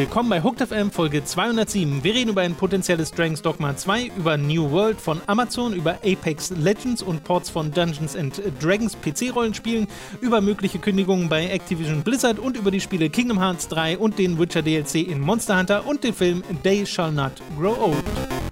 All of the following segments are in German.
Willkommen bei Hooked FM Folge 207. Wir reden über ein potenzielles Dragon's Dogma 2, über New World von Amazon, über Apex Legends und Ports von Dungeons and Dragons PC-Rollenspielen, über mögliche Kündigungen bei Activision Blizzard und über die Spiele Kingdom Hearts 3 und den Witcher DLC in Monster Hunter und den Film They Shall Not Grow Old.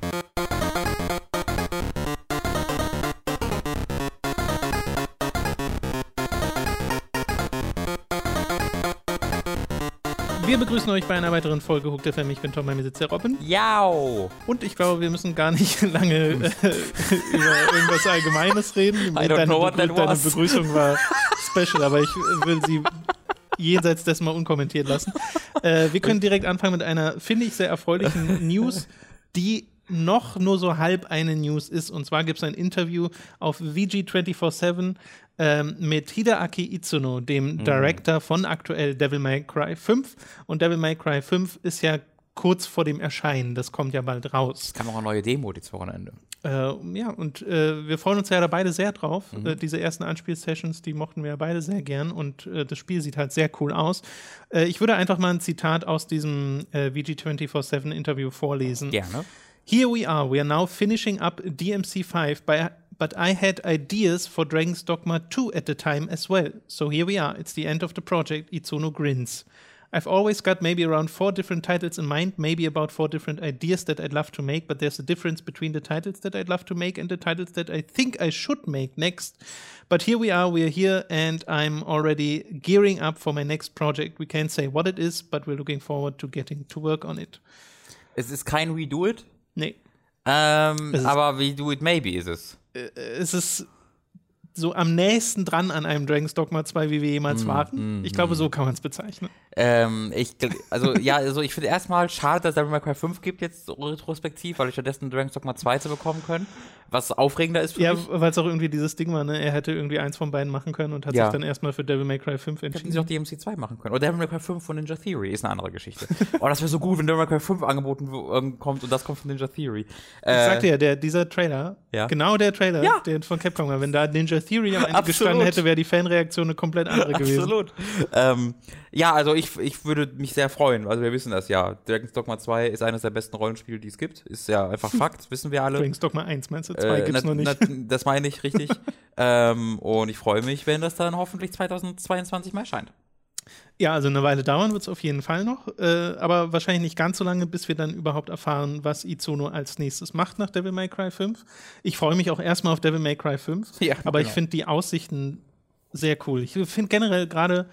Wir begrüßen euch bei einer weiteren Folge Hooked FM. Ich bin Tom, bei mir sitzt der Robin. Jau! Und ich glaube, wir müssen gar nicht lange äh, über irgendwas Allgemeines reden. I don't deine, know what that deine was. Begrüßung war special, aber ich will sie jenseits dessen mal unkommentiert lassen. Äh, wir können direkt anfangen mit einer, finde ich, sehr erfreulichen News, die noch nur so halb eine News ist. Und zwar gibt es ein Interview auf VG247 ähm, mit Hideaki Itsuno, dem Director von aktuell Devil May Cry 5. Und Devil May Cry 5 ist ja kurz vor dem Erscheinen. Das kommt ja bald raus. Es kam auch eine neue Demo dieses Wochenende. Äh, ja, und äh, wir freuen uns ja da beide sehr drauf. Äh, diese ersten Anspielsessions, die mochten wir ja beide sehr gern und äh, das Spiel sieht halt sehr cool aus. Äh, ich würde einfach mal ein Zitat aus diesem äh, VG247 Interview vorlesen. Gerne. Here we are. We are now finishing up DMC 5, by, but I had ideas for Dragon's Dogma 2 at the time as well. So here we are. It's the end of the project. Itsuno grins. I've always got maybe around four different titles in mind, maybe about four different ideas that I'd love to make, but there's a difference between the titles that I'd love to make and the titles that I think I should make next. But here we are, we're here, and I'm already gearing up for my next project. We can't say what it is, but we're looking forward to getting to work on it. Es ist kein do It, Nee, ähm, Es We Do It Maybe ist es. Es ist so am nächsten dran an einem Dragon's Dogma 2, wie wir jemals waren. ich glaube, so kann man es bezeichnen. Ähm, ich, also ja, also ich finde erstmal schade, dass es Devil May Cry 5 gibt jetzt so retrospektiv, weil ich stattdessen Dragon's Dogma 2 zu bekommen können, was aufregender ist für Ja, mich. weil es auch irgendwie dieses Ding war, ne? Er hätte irgendwie eins von beiden machen können und hat Ja. sich dann erstmal für Devil May Cry 5 Hätten entschieden. sie auch DMC 2 machen können. Oder Devil May Cry 5 von Ninja Theory ist eine andere Geschichte. oh, das wäre so gut, wenn Devil May Cry 5 angeboten ähm, kommt und das kommt von Ninja Theory. Ich Äh, sagte ja, der, dieser Trailer, Ja. genau der Trailer, Ja. der von Capcom war, wenn da Ninja Theory am Ende Absolut. gestanden hätte, wäre die Fanreaktion eine komplett andere gewesen. Absolut. Ähm, ja, also ich, ich würde mich sehr freuen. Also wir wissen das ja. Dragon's Dogma 2 ist eines der besten Rollenspiele, die es gibt. Ist ja einfach Fakt, wissen wir alle. Dragon's Dogma 1, meinst du? 2 Äh, gibt's na- noch nicht. na- das meine ich richtig. ähm, und ich freue mich, wenn das dann hoffentlich 2022 mal erscheint. Ja, also eine Weile dauern wird es auf jeden Fall noch, äh, aber wahrscheinlich nicht ganz so lange, bis wir dann überhaupt erfahren, was Izuno als nächstes macht nach Devil May Cry 5. Ich freue mich auch erstmal auf Devil May Cry 5, Ja, aber ich genau. finde die Aussichten sehr cool. Ich finde generell gerade,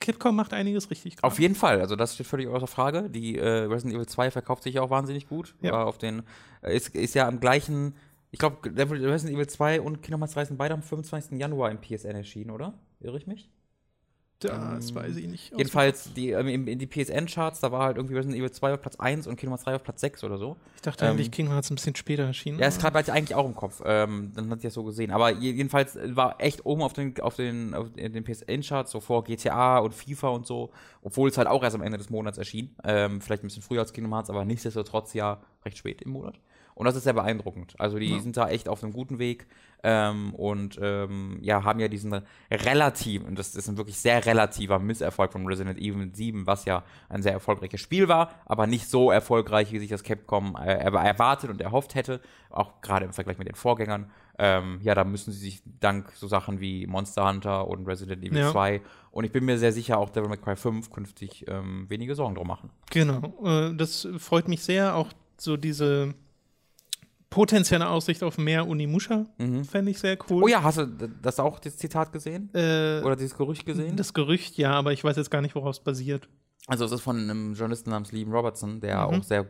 Capcom macht einiges richtig. gerade. Auf jeden Fall, also das steht völlig außer Frage. Die äh, Resident Evil 2 verkauft sich ja auch wahnsinnig gut. Ja. War auf den, äh, ist, ist ja am gleichen, ich glaube, Resident Evil 2 und Kingdom Hearts 3 sind beide am 25. Januar im PSN erschienen, oder? Irre ich mich? Das weiß ich nicht. Jedenfalls die, ähm, in, in die PSN-Charts, da war halt irgendwie Resident Evil 2 auf Platz 1 und Kingdom Hearts 3 auf Platz 6 oder so. Ich dachte ähm, eigentlich, Kingdom Hearts ein bisschen später erschienen. Ja, ist gerade ich eigentlich auch im Kopf. Ähm, dann hat ich das so gesehen. Aber je- jedenfalls war echt oben auf den, auf den, auf den PSN-Charts, so vor GTA und FIFA und so, obwohl es halt auch erst am Ende des Monats erschien. Ähm, vielleicht ein bisschen früher als Kingdom Hearts, aber nichtsdestotrotz ja recht spät im Monat. Und das ist sehr beeindruckend. Also die sind da echt auf einem guten Weg ähm, und ähm, ja, haben ja diesen relativ, und das ist ein wirklich sehr relativer Misserfolg von Resident Evil 7, was ja ein sehr erfolgreiches Spiel war, aber nicht so erfolgreich, wie sich das Capcom äh, er- erwartet und erhofft hätte, auch gerade im Vergleich mit den Vorgängern. Ähm, ja, da müssen sie sich dank so Sachen wie Monster Hunter und Resident Evil Ja. 2 und ich bin mir sehr sicher, auch Devil May Cry 5 künftig ähm, wenige Sorgen drum machen. Genau, äh, das freut mich sehr. Auch so diese potenzielle Aussicht auf mehr Unimusha fände ich sehr cool. Oh ja, hast du das auch, das Zitat gesehen? Äh, Oder dieses Gerücht gesehen? das Gerücht, ja, aber ich weiß jetzt gar nicht, worauf es basiert. Also es ist von einem Journalisten namens Liam Robertson, der Mhm. auch sehr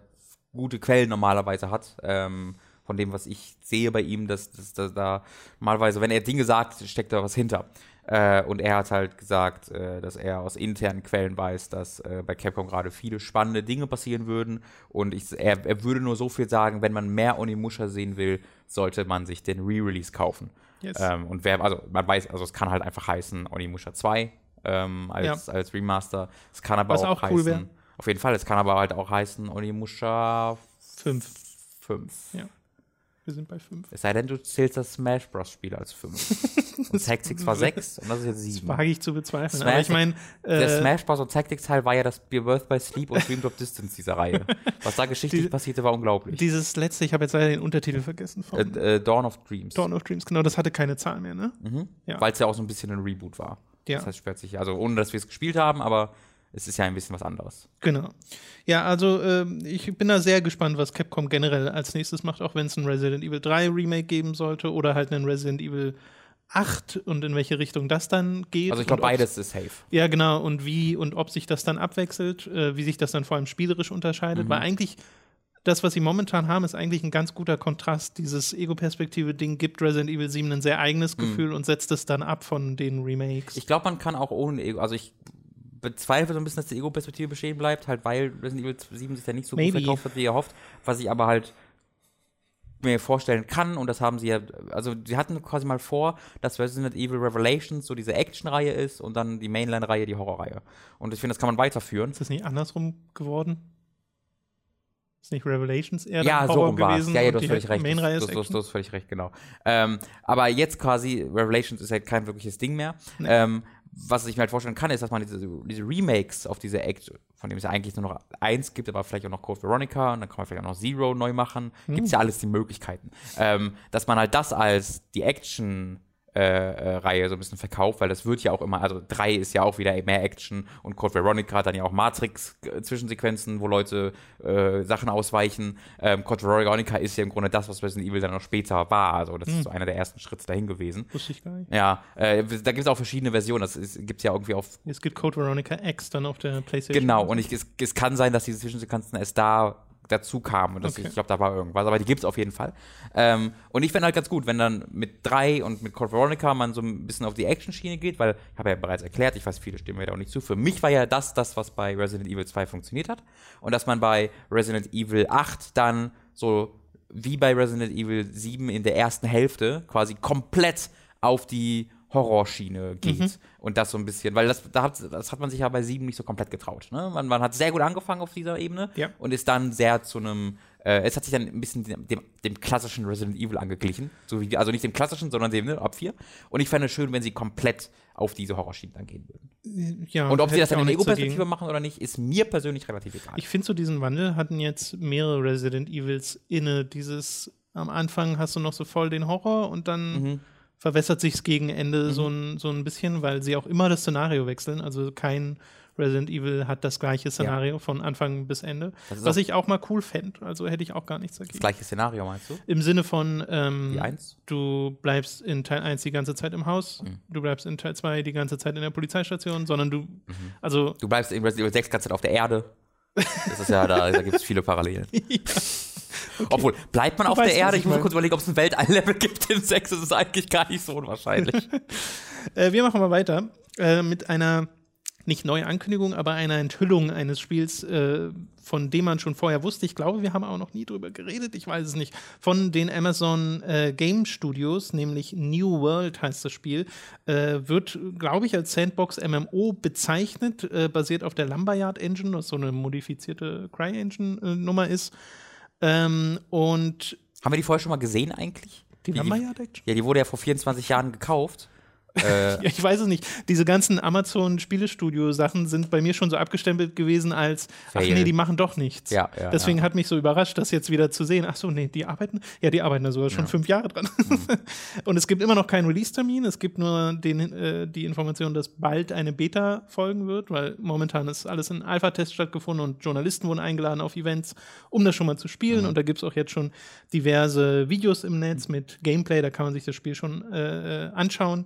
gute Quellen normalerweise hat. Ähm, von dem, was ich sehe bei ihm, dass, dass, dass da normalerweise, wenn er Dinge sagt, steckt da was hinter. Äh, und er hat halt gesagt, äh, dass er aus internen Quellen weiß, dass äh, bei Capcom gerade viele spannende Dinge passieren würden. Und ich, er, er würde nur so viel sagen, wenn man mehr Onimusha sehen will, sollte man sich den Re-Release kaufen. Yes. Ähm, und wer, also man weiß, also es kann halt einfach heißen Onimusha 2 ähm, als, als Remaster. Es kann aber Was auch, auch cool heißen. Auf jeden Fall, es kann aber halt auch heißen Onimusha Fünf. 5. Ja. Wir sind bei fünf. Es sei denn, du zählst das Smash Bros. Spiel als 5. Und Tactics war 6 und das ist jetzt 7. Wage ich zu bezweifeln. Smash- Aber ich meine, Der äh, Smash Bros. und Tactics Teil war ja das Be Birth by Sleep und Dream Drop Distance dieser Reihe. Was da geschichtlich Die- passierte, war unglaublich. dieses letzte, ich habe jetzt leider den Untertitel vergessen von Äh, äh, Dawn of Dreams. Dawn of Dreams, genau, das hatte keine Zahl mehr, ne? Mhm. Ja. Weil es ja auch so ein bisschen ein Reboot war. Ja. Das heißt, sperrt sich, also ohne dass wir es gespielt haben, aber es ist ja ein bisschen was anderes. Genau. Ja, also ähm, ich bin da sehr gespannt, was Capcom generell als nächstes macht, auch wenn es ein Resident Evil 3 Remake geben sollte oder halt einen Resident Evil 8 und in welche Richtung das dann geht. Also ich glaube, beides ist safe. Ja, genau. Und wie und ob sich das dann abwechselt, äh, wie sich das dann vor allem spielerisch unterscheidet, Mhm. weil eigentlich das, was sie momentan haben, ist eigentlich ein ganz guter Kontrast. Dieses Ego-Perspektive-Ding gibt Resident Evil 7 ein sehr eigenes Gefühl und setzt es dann ab von den Remakes. Mhm. Ich glaube, man kann auch ohne Ego, also ich bezweifle so ein bisschen, dass die Ego-Perspektive bestehen bleibt, halt weil Resident Evil 7 sich ja nicht so Maybe. gut verkauft hat, wie erhofft, was ich aber halt mir vorstellen kann und das haben sie ja, also sie hatten quasi mal vor, dass Resident Evil Revelations so diese Action-Reihe ist und dann die Mainline-Reihe die Horror-Reihe. Und ich finde, das kann man weiterführen. ist das nicht andersrum geworden? Ist nicht Revelations eher Ja, so rum gewesen Ja, ja, du hast völlig recht. Main-Reihe ist du, du, du hast völlig recht, genau. Ähm, aber jetzt quasi, Revelations ist halt kein wirkliches Ding mehr. Nee. Ähm, was ich mir halt vorstellen kann, ist, dass man diese, diese Remakes auf diese Act, von dem es ja eigentlich nur noch eins gibt, aber vielleicht auch noch Code Veronica und dann kann man vielleicht auch noch Zero neu machen. Hm. Gibt es ja alles die Möglichkeiten. Ähm, dass man halt das als die Action äh, äh, Reihe so ein bisschen verkauft, weil das wird ja auch immer, also drei ist ja auch wieder mehr Action und Code Veronica hat dann ja auch Matrix-Zwischensequenzen, wo Leute äh, Sachen ausweichen. Ähm, Code Veronica ist ja im Grunde das, was Resident Evil dann noch später war. Also das ist so einer der ersten Schritte dahin gewesen. Wusste ich gar nicht. Ja, äh, da gibt es auch verschiedene Versionen. Das gibt es ja irgendwie auf Es gibt Code Veronica X dann auf der PlayStation. Genau, und ich, es, es kann sein, dass diese Zwischensequenzen erst da dazu kamen. Und das, Okay. ich glaube, da war irgendwas, aber die gibt es auf jeden Fall. Ähm, und ich fände halt ganz gut, wenn dann mit 3 und mit Code Veronica man so ein bisschen auf die Action-Schiene geht, weil ich habe ja bereits erklärt, ich weiß, viele stimmen mir da auch nicht zu. Für mich war ja das, das, was bei Resident Evil 2 funktioniert hat. Und dass man bei Resident Evil 8 dann so wie bei Resident Evil 7 in der ersten Hälfte quasi komplett auf die Horrorschiene geht Mhm. und das so ein bisschen, weil das, da hat, das hat man sich ja bei 7 nicht so komplett getraut. Ne? Man, man hat sehr gut angefangen auf dieser Ebene Ja. und ist dann sehr zu einem, äh, es hat sich dann ein bisschen dem, dem, dem klassischen Resident Evil angeglichen. So wie, also nicht dem klassischen, sondern dem ne, ab 4. Und ich fände es schön, wenn sie komplett auf diese Horrorschiene dann gehen würden. Ja, Und ob sie das dann in nichts Ego-Perspektive machen oder nicht, ist mir persönlich relativ egal. Ich finde so diesen Wandel hatten jetzt mehrere Resident Evils inne. Dieses am Anfang hast du noch so voll den Horror und dann Mhm. Verwässert sich's gegen Ende so, ein, so ein bisschen, weil sie auch immer das Szenario wechseln. Also kein Resident Evil hat das gleiche Szenario von Anfang bis Ende. Das Was auch- ich auch mal cool fände. Also hätte ich auch gar nichts das dagegen. gleiche Szenario, meinst du? Im Sinne von, ähm, Die 1? du bleibst in Teil 1 die ganze Zeit im Haus, Mhm. du bleibst in Teil 2 die ganze Zeit in der Polizeistation, sondern du, also Du bleibst in Resident Evil 6 ganze Zeit auf der Erde. Das ist ja, da, da gibt es viele Parallelen. Obwohl, bleibt man Du auf weißt, der Erde? ich Ich muss meine. kurz überlegen, ob es ein Weltall-Level gibt in 6. Das ist eigentlich gar nicht so unwahrscheinlich. Äh, wir machen mal weiter äh, mit einer nicht neue Ankündigung, aber einer Enthüllung eines Spiels, äh, von dem man schon vorher wusste. Ich glaube, wir haben auch noch nie drüber geredet, ich weiß es nicht. Von den Amazon äh, Game Studios, nämlich New World heißt das Spiel, äh, wird, glaube ich, als Sandbox MMO bezeichnet, äh, basiert auf der Lumberyard Engine, was so eine modifizierte Cry-Engine-Nummer ist. Ähm, und Haben wir die vorher schon mal gesehen eigentlich? die Die- Engine? Ja, die wurde ja vor 24 Jahren gekauft. Äh, ich weiß es nicht. Diese ganzen Amazon-Spielestudio-Sachen sind bei mir schon so abgestempelt gewesen als, ach Fail. nee, die machen doch nichts. Ja, ja, Deswegen ja. hat mich so überrascht, das jetzt wieder zu sehen. Ach so, nee, die arbeiten, ja, die arbeiten da sogar schon fünf Jahre dran. Mhm. Und es gibt immer noch keinen Release-Termin. Es gibt nur den, äh, die Information, dass bald eine Beta folgen wird, weil momentan ist alles in Alpha-Test stattgefunden und Journalisten wurden eingeladen auf Events, um das schon mal zu Mhm. spielen. Und da gibt es auch jetzt schon diverse Videos im Netz mit Gameplay, da kann man sich das Spiel schon äh, äh, anschauen.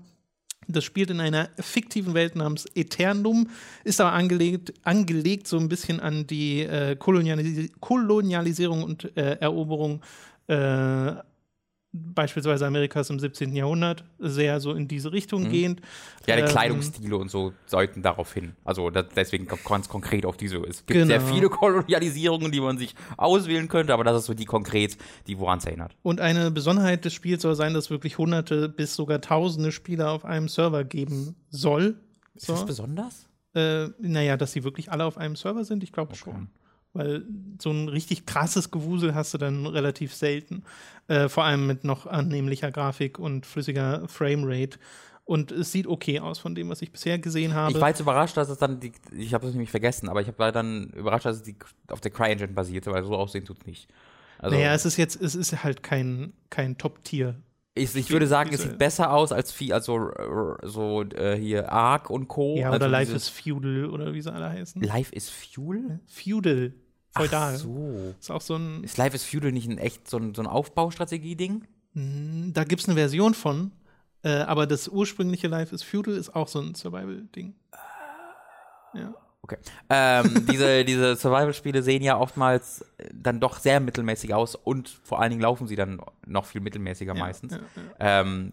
Das spielt in einer fiktiven Welt namens Eternum, ist aber angelegt, angelegt so ein bisschen an die äh, Kolonialis Kolonialisierung und äh, Eroberung äh, beispielsweise Amerikas im 17. Jahrhundert, sehr so in diese Richtung gehend. Mhm. ja, die Ähm, Kleidungsstile und so deuten darauf hin. Also das, deswegen ganz konkret auf diese. Es gibt sehr Genau. viele Kolonialisierungen, die man sich auswählen könnte, aber das ist so die konkret, die woran es erinnert. Und eine Besonderheit des Spiels soll sein, dass wirklich hunderte bis sogar tausende Spieler auf einem Server geben soll. Ist So. das besonders? Äh, naja, dass sie wirklich alle auf einem Server sind, ich glaube schon. Weil so ein richtig krasses Gewusel hast du dann relativ selten. Äh, vor allem mit noch annehmlicher Grafik und flüssiger Framerate. Und es sieht okay aus von dem, was ich bisher gesehen habe. Ich war jetzt überrascht, dass es dann, die, ich habe das nämlich vergessen, aber ich war dann überrascht, dass es die, auf der CryEngine basierte, weil so aussehen tut es nicht. Also, naja, es ist jetzt, es ist halt kein, kein Top-Tier. Ich, ich würde sagen, es sieht besser aus als viel, also so äh, hier Ark und Co. Ja, also oder Life is Feudal oder wie sie alle heißen. Life is Feudal? Feudal. Feudal. Ach so. Ist auch so ein. Ist Life is Feudal nicht ein echt so ein, so ein Aufbaustrategie-Ding? Hm, da gibt es eine Version von, äh, aber das ursprüngliche Life is Feudal ist auch so ein Survival-Ding. Ja. Okay. Ähm, diese diese Survival-Spiele sehen ja oftmals äh, dann doch sehr mittelmäßig aus und vor allen Dingen laufen sie dann noch viel mittelmäßiger Ja, meistens. ja, ja. Ähm,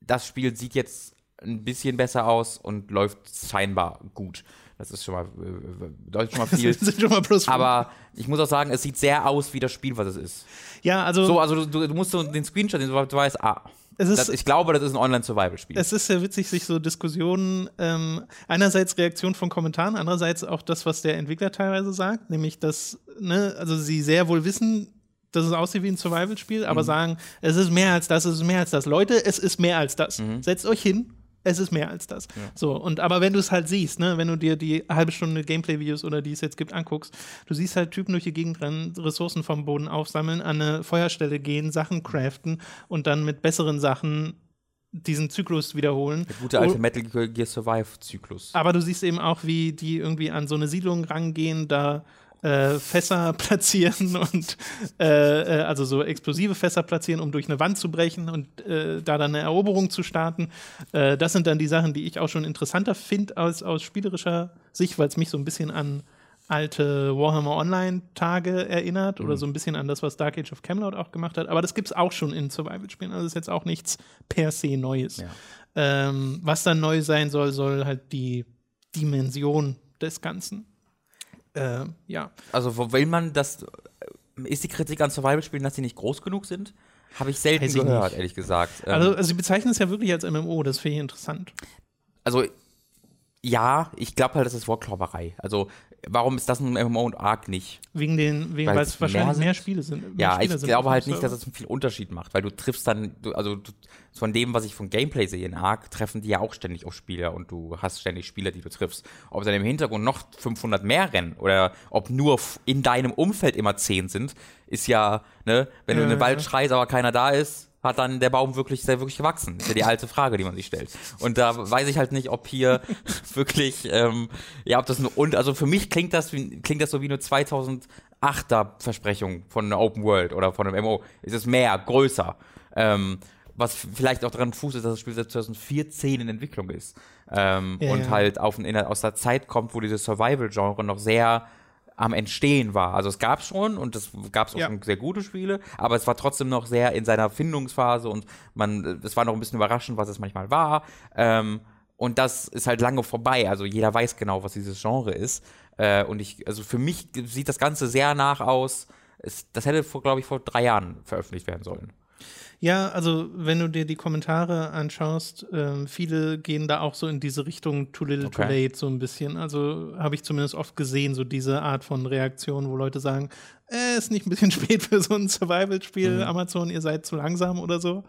das Spiel sieht jetzt ein bisschen besser aus und läuft scheinbar gut. Das ist schon mal, äh, bedeutet schon mal viel. Das sind schon mal. Aber ich muss auch sagen, es sieht sehr aus wie das Spiel, was es ist. ja, also So, also du, du musst so den Screenshot, den du, weißt, ah, ist das, ich glaube, das ist ein Online-Survival-Spiel. Es ist sehr witzig, sich so Diskussionen, ähm, einerseits Reaktion von Kommentaren, andererseits auch das, was der Entwickler teilweise sagt, nämlich, dass, ne, also sie sehr wohl wissen, dass es aussieht wie ein Survival-Spiel, aber sagen, es ist mehr als das, es ist mehr als das. Leute, es ist mehr als das. Setzt euch hin. Es ist mehr als das. So, und aber wenn du es halt siehst, ne, wenn du dir die halbe Stunde Gameplay-Videos oder die es jetzt gibt anguckst, du siehst halt Typen durch die Gegend rennen, Ressourcen vom Boden aufsammeln, an eine Feuerstelle gehen, Sachen craften und dann mit besseren Sachen diesen Zyklus wiederholen. Der gute alte Metal Gear Survive-Zyklus. Aber du siehst eben auch, wie die irgendwie an so eine Siedlung rangehen, da äh, Fässer platzieren und äh, äh, also so explosive Fässer platzieren, um durch eine Wand zu brechen und äh, da dann eine Eroberung zu starten. Äh, das sind dann die Sachen, die ich auch schon interessanter finde als aus spielerischer Sicht, weil es mich so ein bisschen an alte Warhammer Online-Tage erinnert oder so ein bisschen an das, was Dark Age of Camelot auch gemacht hat. Aber das gibt es auch schon in Survival-Spielen. Also ist jetzt auch nichts per se Neues. Ja. Ähm, was dann neu sein soll, soll halt die Dimension des Ganzen. Äh, ja. Also, will man das. äh, Ist die Kritik an Survival-Spielen, dass sie nicht groß genug sind? Habe ich selten Weiß ich gehört, nicht. ehrlich gesagt. Ähm, Also, also sie bezeichnen es ja wirklich als MMO, das finde ich interessant. also ja, ich glaube halt, das ist Wortklauberei. Also, warum ist das ein MMO und Arc nicht? Wegen den, wegen, Weil es wahrscheinlich mehr mehr Spiele sind. mehr Ja, Spieler ich sind glaube halt nicht, dass es einen viel Unterschied macht, weil du triffst dann, du, also du, von dem, was ich von Gameplay sehe in Arc, treffen die ja auch ständig auf Spieler und du hast ständig Spieler, die du triffst. Ob dann im Hintergrund noch 500 mehr rennen oder ob nur in deinem Umfeld immer 10 sind, ist ja, ne, wenn du in den Wald schreist, aber keiner da ist, hat dann der Baum wirklich sehr wirklich gewachsen. ist ja die alte Frage, die man sich stellt. Und da weiß ich halt nicht, ob hier wirklich, ähm, ja, ob das ein, und, also für mich klingt das, wie, klingt das so wie eine 2008er Versprechung von einer Open World oder von einem MMO. Es ist mehr, größer. Ähm, was vielleicht auch daran fußt, ist, dass das Spiel seit 2014 in Entwicklung ist. Ähm, Ja, und ja. halt auf, in, aus der Zeit kommt, wo dieses Survival-Genre noch sehr am Entstehen war. Also es gab schon und es gab auch Ja. schon sehr gute Spiele, aber es war trotzdem noch sehr in seiner Findungsphase und man, es war noch ein bisschen überraschend, was es manchmal war. Ähm, und das ist halt lange vorbei. Also jeder weiß genau, was dieses Genre ist. Äh, und ich, also für mich sieht das Ganze sehr nach aus. Es, das hätte, glaube ich, vor drei Jahren veröffentlicht werden sollen. Ja, also wenn du dir die Kommentare anschaust, ähm, viele gehen da auch so in diese Richtung too little too Okay. late so ein bisschen. Also habe ich zumindest oft gesehen, so diese Art von Reaktion, wo Leute sagen, äh, ist nicht ein bisschen spät für so ein Survival-Spiel, Amazon, ihr seid zu langsam oder so.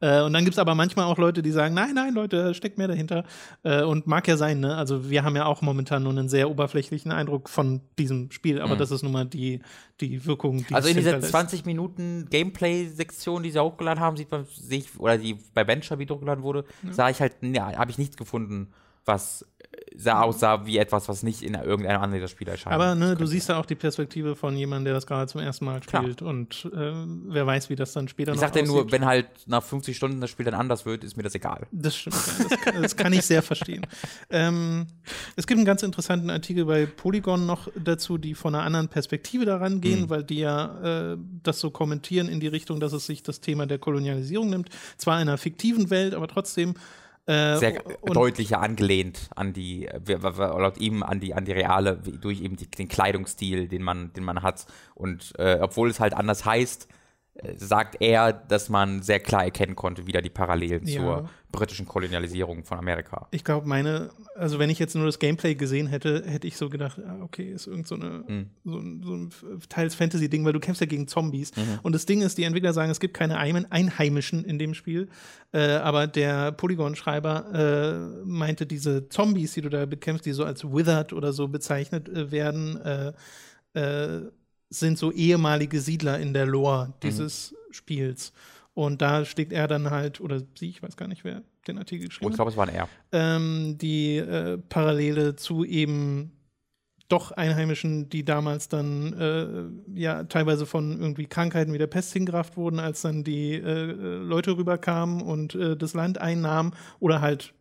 Äh, und dann gibt es aber manchmal auch Leute, die sagen, nein, nein, Leute, da steckt mehr dahinter. Äh, und mag ja sein, ne? Also wir haben ja auch momentan nur einen sehr oberflächlichen Eindruck von diesem Spiel, aber das ist nun mal die, die Wirkung, die Also in es dieser hinterlässt. 20 Minuten Gameplay-Sektion, die sie hochgeladen haben, sieht man, sehe ich, oder die bei Venture Video hochgeladen wurde, sah ich halt, ja, habe ich nichts gefunden, was äh, sah aussah wie etwas, was nicht in irgendeinem anderen Spiele erscheint. Aber ne, du siehst ja auch die Perspektive von jemandem, der das gerade zum ersten Mal Klar. spielt. Und äh, wer weiß, wie das dann später ich noch sag dir nur, wenn halt nach 50 Stunden das Spiel dann anders wird, ist mir das egal. Das stimmt, das, kann, das kann ich sehr verstehen. Ähm, es gibt einen ganz interessanten Artikel bei Polygon noch dazu, die von einer anderen Perspektive daran gehen, Mhm. weil die ja äh, das so kommentieren in die Richtung, dass es sich das Thema der Kolonialisierung nimmt. Zwar in einer fiktiven Welt, aber trotzdem. Äh, Sehr und- deutlicher angelehnt an die, äh, laut ihm an die, an die reale, durch eben die, den Kleidungsstil, den man, den man hat. Und äh, obwohl es halt anders heißt, sagt er, dass man sehr klar erkennen konnte, wieder die Parallelen Ja. zur britischen Kolonialisierung von Amerika. Ich glaube, meine, also wenn ich jetzt nur das Gameplay gesehen hätte, hätte ich so gedacht, ah, okay, ist irgend so, eine, Mhm. so, ein, so ein teils Fantasy-Ding, weil du kämpfst ja gegen Zombies. Und das Ding ist, die Entwickler sagen, es gibt keine Ein- Einheimischen in dem Spiel, äh, aber der Polygon-Schreiber äh, meinte, diese Zombies, die du da bekämpfst, die so als Withered oder so bezeichnet äh, werden, äh, äh, sind so ehemalige Siedler in der Lore dieses Spiels. Und da schlägt er dann halt, oder sie, ich weiß gar nicht, wer den Artikel geschrieben Und ich hat glaube, es war ein R. ähm, die äh, Parallele zu eben doch Einheimischen, die damals dann äh, ja teilweise von irgendwie Krankheiten wie der Pest hingerafft wurden, als dann die äh, äh, Leute rüberkamen und äh, das Land einnahmen oder halt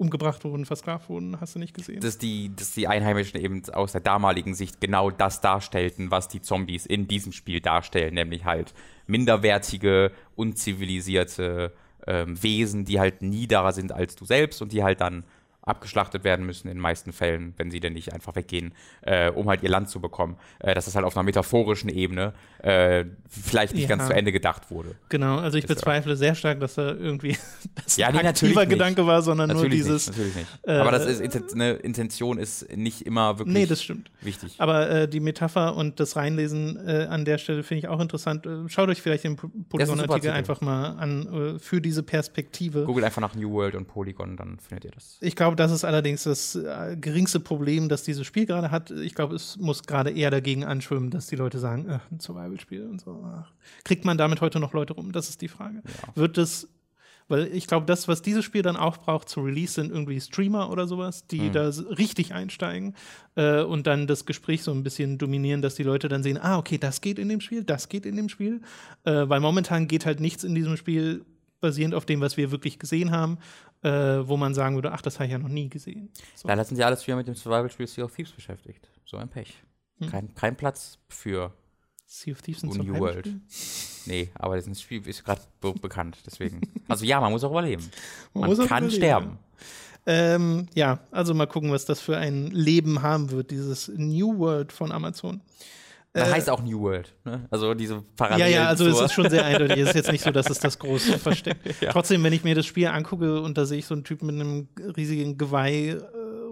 umgebracht wurden, versklavt wurden, hast du nicht gesehen. Dass die, dass die Einheimischen eben aus der damaligen Sicht genau das darstellten, was die Zombies in diesem Spiel darstellen, nämlich halt minderwertige, unzivilisierte ähm, Wesen, die halt niederer sind als du selbst und die halt dann abgeschlachtet werden müssen in den meisten Fällen, wenn sie denn nicht einfach weggehen, äh, um halt ihr Land zu bekommen. Äh, dass das halt auf einer metaphorischen Ebene äh, vielleicht nicht Ja. ganz zu Ende gedacht wurde. genau, also ich ja- bezweifle sehr stark, dass da irgendwie das Ja, ein nee, aktiver. Gedanke war, sondern nur Natürlich dieses. nicht, natürlich nicht. äh, Aber das ist eine Intention ist nicht immer wirklich Nee, das stimmt. wichtig. Aber äh, die Metapher und das Reinlesen äh, an der Stelle finde ich auch interessant. Schaut euch vielleicht den Polygon-Artikel Artikel. einfach mal an für diese Perspektive. Google einfach nach New World und Polygon, dann findet ihr das. Ich glaube, das ist allerdings das äh, geringste Problem, das dieses Spiel gerade hat. Ich glaube, es muss gerade eher dagegen anschwimmen, dass die Leute sagen, äh, ein Survival-Spiel und so. Ach. Kriegt man damit heute noch Leute rum? Das ist die Frage. Wird es weil ich glaube, das, was dieses Spiel dann auch braucht zu Release, sind irgendwie Streamer oder sowas, die Hm. da richtig einsteigen äh, und dann das Gespräch so ein bisschen dominieren, dass die Leute dann sehen, ah, okay, das geht in dem Spiel, das geht in dem Spiel. Äh, weil momentan geht halt nichts in diesem Spiel basierend auf dem, was wir wirklich gesehen haben, äh, wo man sagen würde, ach, das habe ich ja noch nie gesehen. So. Leider sind sie alles wieder mit dem Survival-Spiel Sea of Thieves beschäftigt. So ein Pech. Hm. Kein, kein Platz für. Sea of Thieves Und New? World. Nee, aber das Spiel ist gerade be bekannt, deswegen. Also ja, man muss auch überleben. Man, muss auch kann überleben, sterben. Ähm, ja, also mal gucken, was das für ein Leben haben wird, dieses New World von Amazon. Das Äh, heißt auch New World. Ne? Also diese Ja, Parallelen. ja, also es ist schon sehr eindeutig. Es ist jetzt nicht so, dass es das große versteckt. Trotzdem, wenn ich mir das Spiel angucke und da sehe ich so einen Typen mit einem riesigen Geweih äh,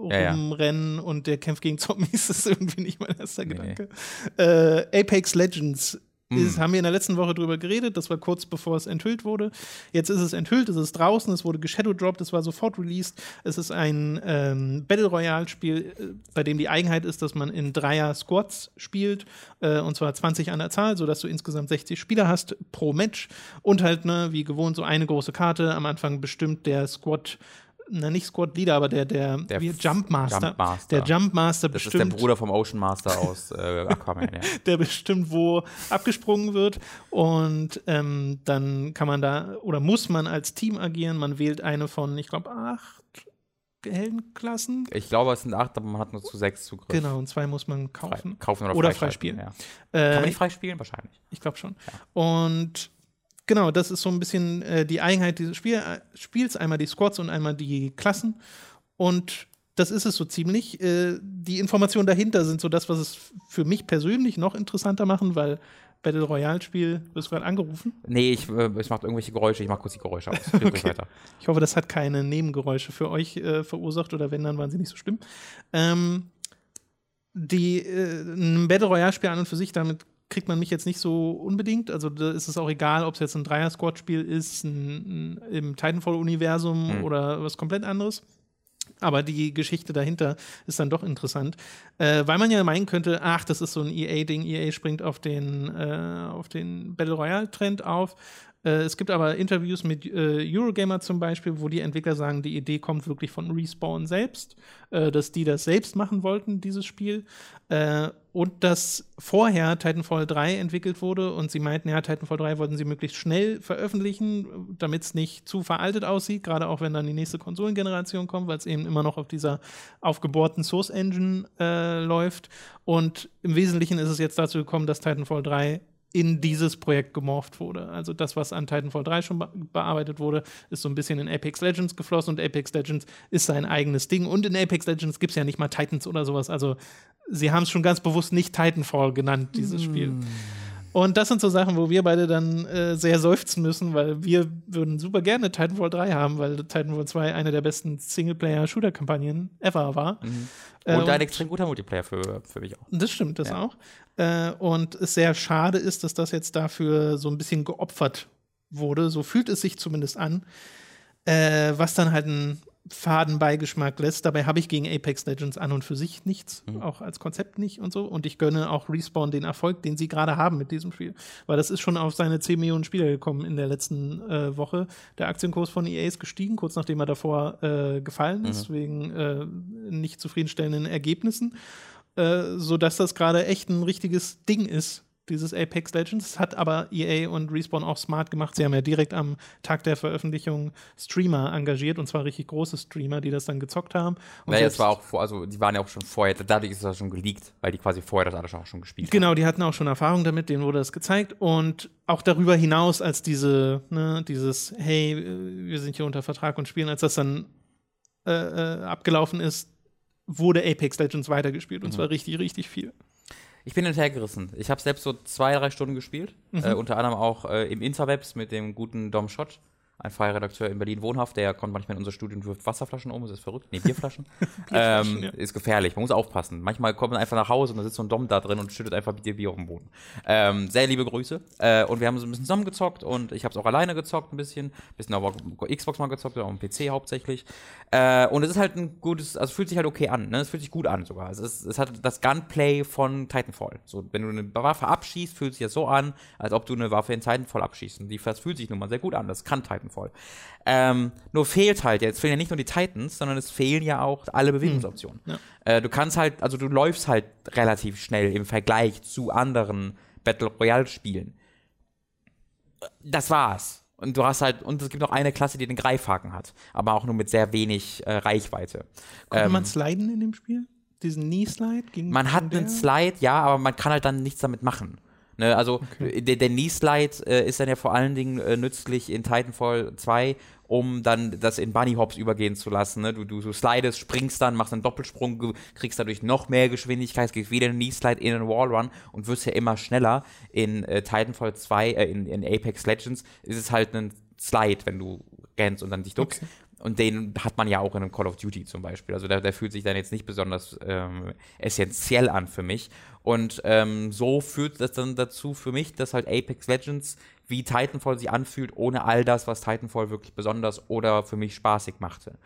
Ja, ja. rumrennen und der kämpft gegen Zombies, ist irgendwie nicht mein erster Nee, Gedanke. Äh, Apex Legends. Ist, haben wir in der letzten Woche drüber geredet. Das war kurz bevor es enthüllt wurde. Jetzt ist es enthüllt, es ist draußen, es wurde geshadowdropped, es war sofort released. Es ist ein ähm, Battle Royale-Spiel, äh, bei dem die Eigenheit ist, dass man in Dreier-Squads spielt, äh, und zwar 20 an der Zahl, sodass du insgesamt 60 Spieler hast pro Match. Und halt, ne, wie gewohnt, so eine große Karte. Am Anfang bestimmt der Squad. Na, nicht Squad Leader, aber der, der, Der Jump Master. Jump Master. Der Jump Master Das ist der bestimmt Bruder vom Ocean Master aus äh, Aquaman, ja. der bestimmt, wo abgesprungen wird. Und ähm, dann kann man da oder muss man als Team agieren. Man wählt eine von, ich glaube, acht Heldenklassen. Ich glaube, es sind acht, aber man hat nur zu sechs Zugriff. Genau, und zwei muss man Frei, kaufen. kaufen oder, Oder freispielen. Ja. Äh, Kann man die freispielen? Wahrscheinlich. Ich glaube schon. Und genau, das ist so ein bisschen äh, die Eigenheit dieses Spiel, äh, Spiels. Einmal die Squads und einmal die Klassen. Und das ist es so ziemlich. Äh, die Informationen dahinter sind so das, was es für mich persönlich noch interessanter machen, weil Battle Royale-Spiel, wirst du gerade angerufen? Nee, ich, äh, es macht irgendwelche Geräusche. Ich mach kurz die Geräusche aus. Okay. Ich hoffe, das hat keine Nebengeräusche für euch äh, verursacht oder wenn, dann waren sie nicht so schlimm. Ähm, die, äh, ein Battle Royale-Spiel an und für sich, damit kriegt man mich jetzt nicht so unbedingt. Also da ist es auch egal, ob es jetzt ein Dreier-Squad-Spiel ist, ein, ein, im Titanfall-Universum Hm. oder was komplett anderes. Aber die Geschichte dahinter ist dann doch interessant, äh, weil man ja meinen könnte, ach, das ist so ein EA-Ding, EA springt auf den, äh, auf den Battle Royale-Trend auf. Äh, es gibt aber Interviews mit äh, Eurogamer zum Beispiel, wo die Entwickler sagen, die Idee kommt wirklich von Respawn selbst, äh, dass die das selbst machen wollten, dieses Spiel. Und dass vorher Titanfall 3 entwickelt wurde und sie meinten, ja, Titanfall 3 wollten sie möglichst schnell veröffentlichen, damit es nicht zu veraltet aussieht, gerade auch wenn dann die nächste Konsolengeneration kommt, weil es eben immer noch auf dieser aufgebohrten Source Engine äh, läuft. Und im Wesentlichen ist es jetzt dazu gekommen, dass Titanfall 3 in dieses Projekt gemorpht wurde. Also das, was an Titanfall 3 schon be bearbeitet wurde, ist so ein bisschen in Apex Legends geflossen und Apex Legends ist sein eigenes Ding. Und in Apex Legends gibt es ja nicht mal Titans oder sowas. Also sie haben es schon ganz bewusst nicht Titanfall genannt, dieses Spiel. Und das sind so Sachen, wo wir beide dann äh, sehr seufzen müssen, weil wir würden super gerne Titanfall 3 haben, weil Titanfall 2 eine der besten Singleplayer-Shooter-Kampagnen ever war. Mhm. Und, äh, und ein extrem guter Multiplayer für, für mich auch. Das stimmt, das ja. auch. Äh, und es sehr schade ist, dass das jetzt dafür so ein bisschen geopfert wurde. So fühlt es sich zumindest an. Äh, was dann halt ein faden Beigeschmack lässt. Dabei habe ich gegen Apex Legends an und für sich nichts, mhm. auch als Konzept nicht und so. Und ich gönne auch Respawn den Erfolg, den sie gerade haben mit diesem Spiel. Weil das ist schon auf seine 10 Millionen Spieler gekommen in der letzten äh, Woche. Der Aktienkurs von EA ist gestiegen, kurz nachdem er davor äh, gefallen ist, mhm. wegen äh, nicht zufriedenstellenden Ergebnissen. Äh, sodass das gerade echt ein richtiges Ding ist dieses Apex Legends. Das hat aber EA und Respawn auch smart gemacht. Sie haben ja direkt am Tag der Veröffentlichung Streamer engagiert und zwar richtig große Streamer, die das dann gezockt haben. Und naja, es war auch vor, also die waren ja auch schon vorher, dadurch ist das schon geleakt, weil die quasi vorher das alles auch schon gespielt genau, haben. Genau, die hatten auch schon Erfahrung damit, denen wurde das gezeigt und auch darüber hinaus als diese, ne, dieses, hey, wir sind hier unter Vertrag und spielen, als das dann äh, äh, abgelaufen ist, wurde Apex Legends weitergespielt und mhm. zwar richtig, richtig viel. Ich bin hinterhergerissen. Ich habe selbst so zwei, drei Stunden gespielt. Mhm. Äh, unter anderem auch äh, im Interwebs mit dem guten Dom Schott ein freier Redakteur in Berlin wohnhaft, der kommt manchmal in unser Studio und wirft Wasserflaschen um, das ist verrückt. Nee, Bierflaschen. Ähm, ja. Ist gefährlich, man muss aufpassen. Manchmal kommt man einfach nach Hause und da sitzt so ein Dom da drin und schüttet einfach Bier, Bier auf den Boden. Ähm, sehr liebe Grüße. Äh, und wir haben so ein bisschen zusammen gezockt und ich habe es auch alleine gezockt ein bisschen. Bisschen auf Xbox mal gezockt, auch am PC hauptsächlich. Äh, und es ist halt ein gutes, also fühlt sich halt okay an, ne? Es fühlt sich gut an sogar. Es, ist, es hat das Gunplay von Titanfall. So, wenn du eine Waffe abschießt, fühlt sich das so an, als ob du eine Waffe in Titanfall abschießt. Und die, das fühlt sich nun mal sehr gut an. Das kann Titanfall. Ähm, nur fehlt halt jetzt, fehlen ja nicht nur die Titans, sondern es fehlen ja auch alle Bewegungsoptionen. Hm, ja. äh, du kannst halt, also du läufst halt relativ schnell im Vergleich zu anderen Battle Royale Spielen. Das war's. Und du hast halt, und es gibt noch eine Klasse, die den Greifhaken hat, aber auch nur mit sehr wenig äh, Reichweite. Konnte ähm, man sliden in dem Spiel? Diesen Knee-Slide? Man hat einen Slide, ja, aber man kann halt dann nichts damit machen. Ne, also okay. der, der Knee-Slide äh, ist dann ja vor allen Dingen äh, nützlich in Titanfall 2, um dann das in Bunny Hops übergehen zu lassen. Ne? Du, du, du slidest, springst dann, machst einen Doppelsprung, kriegst dadurch noch mehr Geschwindigkeit, kriegst wieder einen Knee-Slide in einen Wallrun und wirst ja immer schneller. In äh, Titanfall 2, äh, in, in Apex Legends ist es halt ein Slide, wenn du rennst und dann dich duckst. Okay. Und den hat man ja auch in einem Call of Duty zum Beispiel. Also der, der fühlt sich dann jetzt nicht besonders ähm, essentiell an für mich. Und ähm, so führt das dann dazu für mich, dass halt Apex Legends wie Titanfall sich anfühlt, ohne all das, was Titanfall wirklich besonders oder für mich spaßig machte.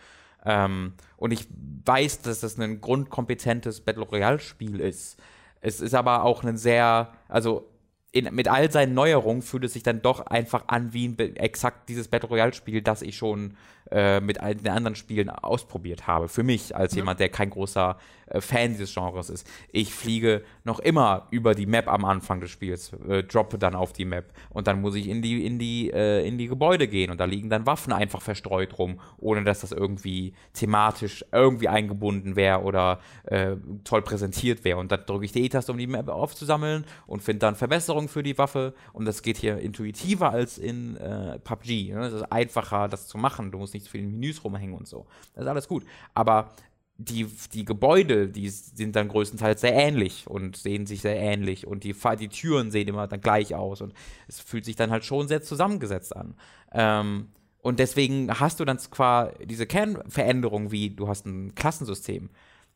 Ähm, und ich weiß, dass das ein grundkompetentes Battle Royale-Spiel ist. Es ist aber auch ein sehr, also in, mit all seinen Neuerungen fühlt es sich dann doch einfach an wie ein, exakt dieses Battle Royale-Spiel, das ich schon äh, mit all den anderen Spielen ausprobiert habe. Für mich als ja. jemand, der kein großer äh, Fan dieses Genres ist. Ich fliege noch immer über die Map am Anfang des Spiels, äh, droppe dann auf die Map und dann muss ich in die, in die, äh, in die Gebäude gehen und da liegen dann Waffen einfach verstreut rum, ohne dass das irgendwie thematisch irgendwie eingebunden wäre oder äh, toll präsentiert wäre. Und dann drücke ich die E-Taste, um die Map aufzusammeln und finde dann Verbesserungen für die Waffe und das geht hier intuitiver als in äh, PUBG. Ne? Es ist einfacher, das zu machen. Du musst nicht so viel in Menüs rumhängen und so. Das ist alles gut. Aber die, die Gebäude, die sind dann größtenteils sehr ähnlich und sehen sich sehr ähnlich und die, die Türen sehen immer dann gleich aus und es fühlt sich dann halt schon sehr zusammengesetzt an. Ähm, und deswegen hast du dann zwar diese Kernveränderung, wie du hast ein Klassensystem,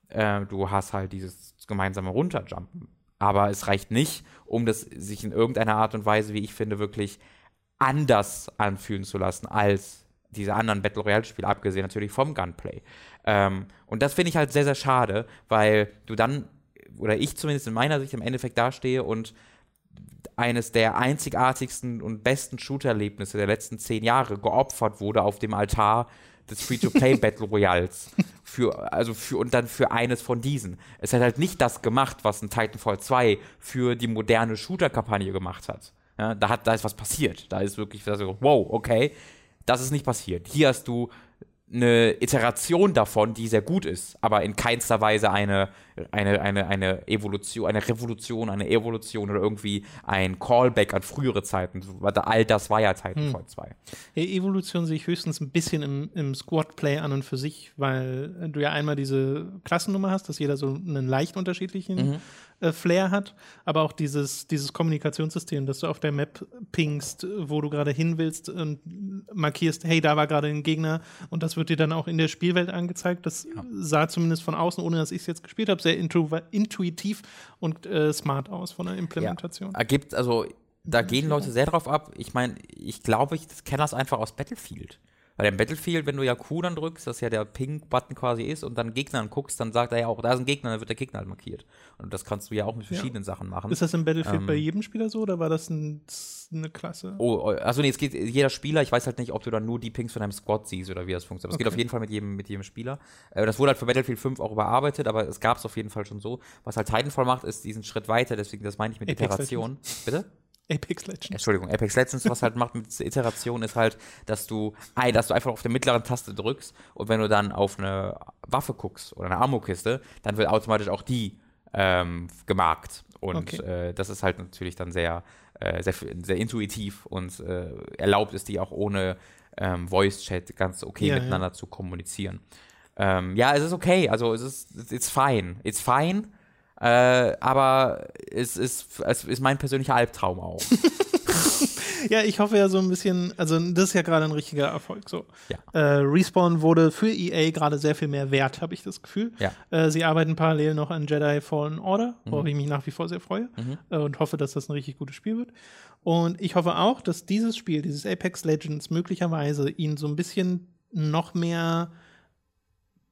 äh, du hast halt dieses gemeinsame Runterjumpen, aber es reicht nicht, um das sich in irgendeiner Art und Weise, wie ich finde, wirklich anders anfühlen zu lassen als diese anderen Battle Royale-Spiele, abgesehen natürlich vom Gunplay. Ähm, und das finde ich halt sehr, sehr schade, weil du dann, oder ich zumindest in meiner Sicht im Endeffekt dastehe und eines der einzigartigsten und besten Shooter-Erlebnisse der letzten zehn Jahre geopfert wurde auf dem Altar des Free-to-Play-Battle Royals. Für, also für, und dann für eines von diesen. Es hat halt nicht das gemacht, was ein Titanfall 2 für die moderne Shooter-Kampagne gemacht hat. Ja, da, hat, da ist was passiert. Da ist wirklich, wow, okay, das ist nicht passiert. Hier hast du eine Iteration davon, die sehr gut ist, aber in keinster Weise eine, eine, eine, eine Evolution, eine Revolution, eine Evolution oder irgendwie ein Callback an frühere Zeiten. All das war ja Titanfall hm. 2. Evolution sehe ich höchstens ein bisschen im, im Squad-Play an und für sich, weil du ja einmal diese Klassennummer hast, dass jeder so einen leicht unterschiedlichen mhm. Äh, Flair hat, aber auch dieses, dieses Kommunikationssystem, dass du auf der Map pingst, wo du gerade hin willst und markierst, hey, da war gerade ein Gegner und das wird dir dann auch in der Spielwelt angezeigt. Das ja. sah zumindest von außen, ohne dass ich es jetzt gespielt habe, sehr intu intuitiv und äh, smart aus von der Implementation. Ja. Ergibt, also da gehen Leute sehr drauf ab. Ich meine, ich glaube, ich kenne das einfach aus Battlefield. Weil im Battlefield, wenn du ja Q dann drückst, das ja der Ping-Button quasi ist und dann Gegner anguckst, dann sagt er ja auch, da ist ein Gegner, dann wird der Gegner halt markiert. Und das kannst du ja auch mit verschiedenen ja. Sachen machen. Ist das im Battlefield ähm, bei jedem Spieler so oder war das ein, eine Klasse? Oh, oh, also nee, es geht jeder Spieler, ich weiß halt nicht, ob du dann nur die Pings von deinem Squad siehst oder wie das funktioniert. Aber okay. es geht auf jeden Fall mit jedem, mit jedem Spieler. Äh, das wurde halt für Battlefield 5 auch überarbeitet, aber es gab es auf jeden Fall schon so. Was halt Titanfall macht, ist diesen Schritt weiter, deswegen, das meine ich mit Apex Iteration. Bitte? Apex Legends. Entschuldigung, Apex Legends, was halt macht mit Iteration, ist halt, dass du, dass du einfach auf der mittleren Taste drückst und wenn du dann auf eine Waffe guckst oder eine Ammo-Kiste, dann wird automatisch auch die ähm, gemarkt. Und okay. äh, das ist halt natürlich dann sehr, äh, sehr, sehr intuitiv und äh, erlaubt es die auch ohne ähm, Voice-Chat ganz okay ja, miteinander ja. zu kommunizieren. Ähm, ja, es ist okay, also es ist, it's fine. It's fine äh, aber es ist, es ist mein persönlicher Albtraum auch. ja, ich hoffe ja so ein bisschen, also das ist ja gerade ein richtiger Erfolg. So. Ja. Äh, Respawn wurde für EA gerade sehr viel mehr wert, habe ich das Gefühl. Ja. Äh, sie arbeiten parallel noch an Jedi Fallen Order, mhm. worauf ich mich nach wie vor sehr freue mhm. äh, und hoffe, dass das ein richtig gutes Spiel wird. Und ich hoffe auch, dass dieses Spiel, dieses Apex Legends, möglicherweise ihnen so ein bisschen noch mehr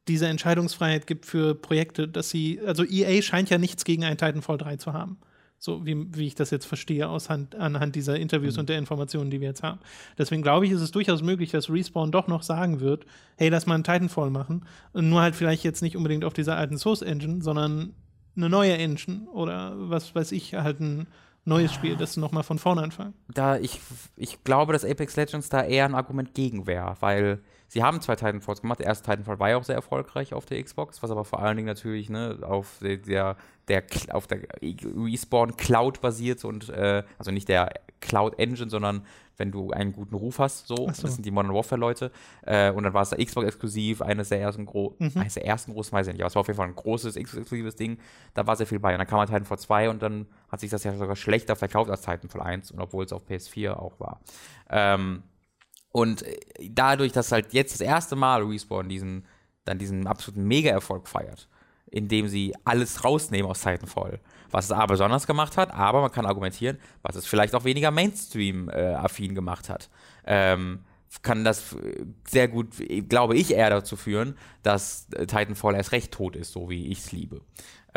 diese Entscheidungsfreiheit gibt für Projekte, dass sie, also EA scheint ja nichts gegen ein Titanfall 3 zu haben. So wie, wie ich das jetzt verstehe aus Hand, anhand dieser Interviews mhm. und der Informationen, die wir jetzt haben. Deswegen glaube ich, ist es durchaus möglich, dass Respawn doch noch sagen wird, hey, lass mal einen Titanfall machen. Und nur halt vielleicht jetzt nicht unbedingt auf dieser alten Source Engine, sondern eine neue Engine oder was weiß ich, halt ein neues Spiel, das nochmal von vorne anfangen. Da ich, ich glaube, dass Apex Legends da eher ein Argument gegen wäre, weil Sie haben zwei Titanfalls gemacht. Der erste Titanfall war ja auch sehr erfolgreich auf der Xbox, was aber vor allen Dingen natürlich ne, auf der, der, auf der Respawn Cloud basiert und äh, also nicht der Cloud Engine, sondern wenn du einen guten Ruf hast, so, so. das sind die Modern Warfare Leute. Äh, und dann war es da Xbox exklusiv, eines der ersten großen, mhm. eines der ersten großen, weiß ich nicht, aber es war auf jeden Fall ein großes exklusives Ding. Da war sehr viel bei. Und dann kam halt Titanfall 2 und dann hat sich das ja sogar schlechter verkauft als Titanfall 1 und obwohl es auf PS4 auch war. Ähm, und äh, dadurch, dass halt jetzt das erste Mal Respawn diesen, dann diesen absoluten Mega-Erfolg feiert, indem sie alles rausnehmen aus Titanfall, was es A besonders gemacht hat, aber man kann argumentieren, was es vielleicht auch weniger Mainstream-affin äh, gemacht hat. Ähm, kann das äh, sehr gut, glaube ich, eher dazu führen, dass Titanfall erst recht tot ist, so wie ich es liebe.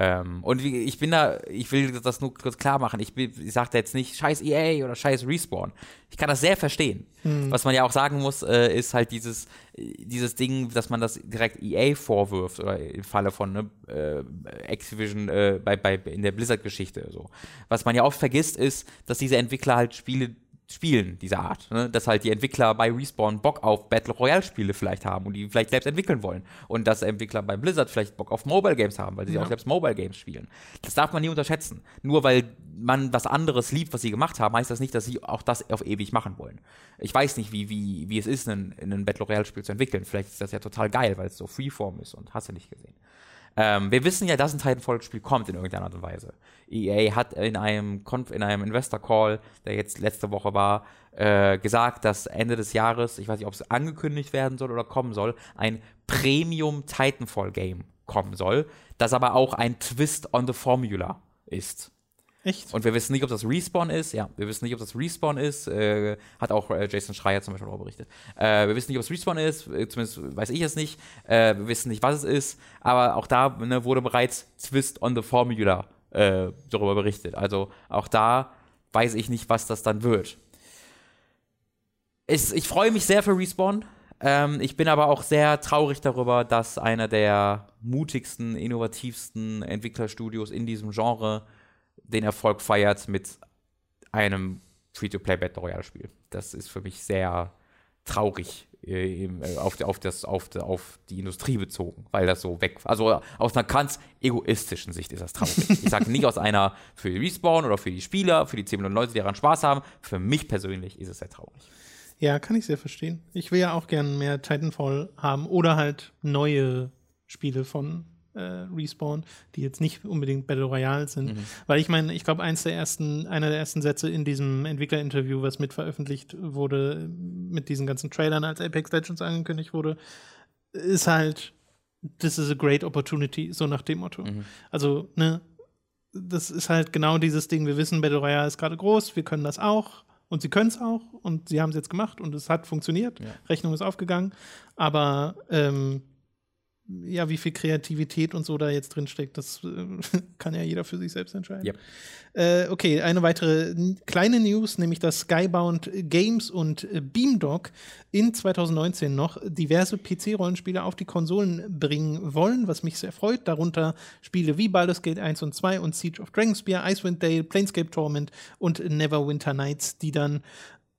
Ähm, und ich bin da, ich will das nur kurz klar machen. Ich, ich sage jetzt nicht scheiß EA oder scheiß Respawn. Ich kann das sehr verstehen. Mhm. Was man ja auch sagen muss, äh, ist halt dieses, dieses Ding, dass man das direkt EA vorwirft oder im Falle von ne, äh, Activision äh, bei, bei, in der Blizzard-Geschichte. So. Was man ja oft vergisst, ist, dass diese Entwickler halt Spiele Spielen dieser Art. Ne? Dass halt die Entwickler bei Respawn Bock auf Battle Royale Spiele vielleicht haben und die vielleicht selbst entwickeln wollen. Und dass Entwickler bei Blizzard vielleicht Bock auf Mobile Games haben, weil sie ja. auch selbst Mobile Games spielen. Das darf man nie unterschätzen. Nur weil man was anderes liebt, was sie gemacht haben, heißt das nicht, dass sie auch das auf ewig machen wollen. Ich weiß nicht, wie, wie, wie es ist, ein, ein Battle Royale Spiel zu entwickeln. Vielleicht ist das ja total geil, weil es so Freeform ist und hast du nicht gesehen. Ähm, wir wissen ja, dass ein Titanfall-Spiel kommt in irgendeiner Art und Weise. EA hat in einem, in einem Investor-Call, der jetzt letzte Woche war, äh, gesagt, dass Ende des Jahres, ich weiß nicht, ob es angekündigt werden soll oder kommen soll, ein Premium Titanfall-Game kommen soll, das aber auch ein Twist on the Formula ist. Echt? Und wir wissen nicht, ob das Respawn ist. Ja, wir wissen nicht, ob das Respawn ist. Äh, hat auch äh, Jason Schreier zum Beispiel darüber berichtet. Äh, wir wissen nicht, ob es Respawn ist. Äh, zumindest weiß ich es nicht. Äh, wir wissen nicht, was es ist. Aber auch da ne, wurde bereits Twist on the Formula äh, darüber berichtet. Also auch da weiß ich nicht, was das dann wird. Es, ich freue mich sehr für Respawn. Ähm, ich bin aber auch sehr traurig darüber, dass einer der mutigsten, innovativsten Entwicklerstudios in diesem Genre den Erfolg feiert mit einem Free-to-Play Battle Royale Spiel. Das ist für mich sehr traurig äh, äh auf, auf, das, auf, auf die Industrie bezogen, weil das so weg, also aus einer ganz egoistischen Sicht ist das traurig. ich sage nicht aus einer für die Respawn oder für die Spieler, für die 10 Millionen Leute, die daran Spaß haben. Für mich persönlich ist es sehr traurig. Ja, kann ich sehr verstehen. Ich will ja auch gerne mehr Titanfall haben oder halt neue Spiele von äh, Respawn, die jetzt nicht unbedingt Battle Royale sind. Weil ich meine, ich glaube, eins der ersten, einer der ersten Sätze in diesem Entwicklerinterview, was mit veröffentlicht wurde, mit diesen ganzen Trailern, als Apex Legends angekündigt wurde, ist halt, this is a great opportunity, so nach dem Motto. Also, ne, das ist halt genau dieses Ding, wir wissen, Battle Royale ist gerade groß, wir können das auch und sie können es auch und sie haben es jetzt gemacht und es hat funktioniert, Ja. Rechnung ist aufgegangen, aber ähm, ja, wie viel Kreativität und so da jetzt drin steckt, das äh, kann ja jeder für sich selbst entscheiden. Yep. Äh, okay, eine weitere kleine News, nämlich dass Skybound Games und äh, Beamdog in 2019 noch diverse PC-Rollenspiele auf die Konsolen bringen wollen, was mich sehr freut. Darunter Spiele wie Baldur's Gate 1 und 2 und Siege of Dragonspear, Icewind Dale, Planescape Torment und Neverwinter Nights, die dann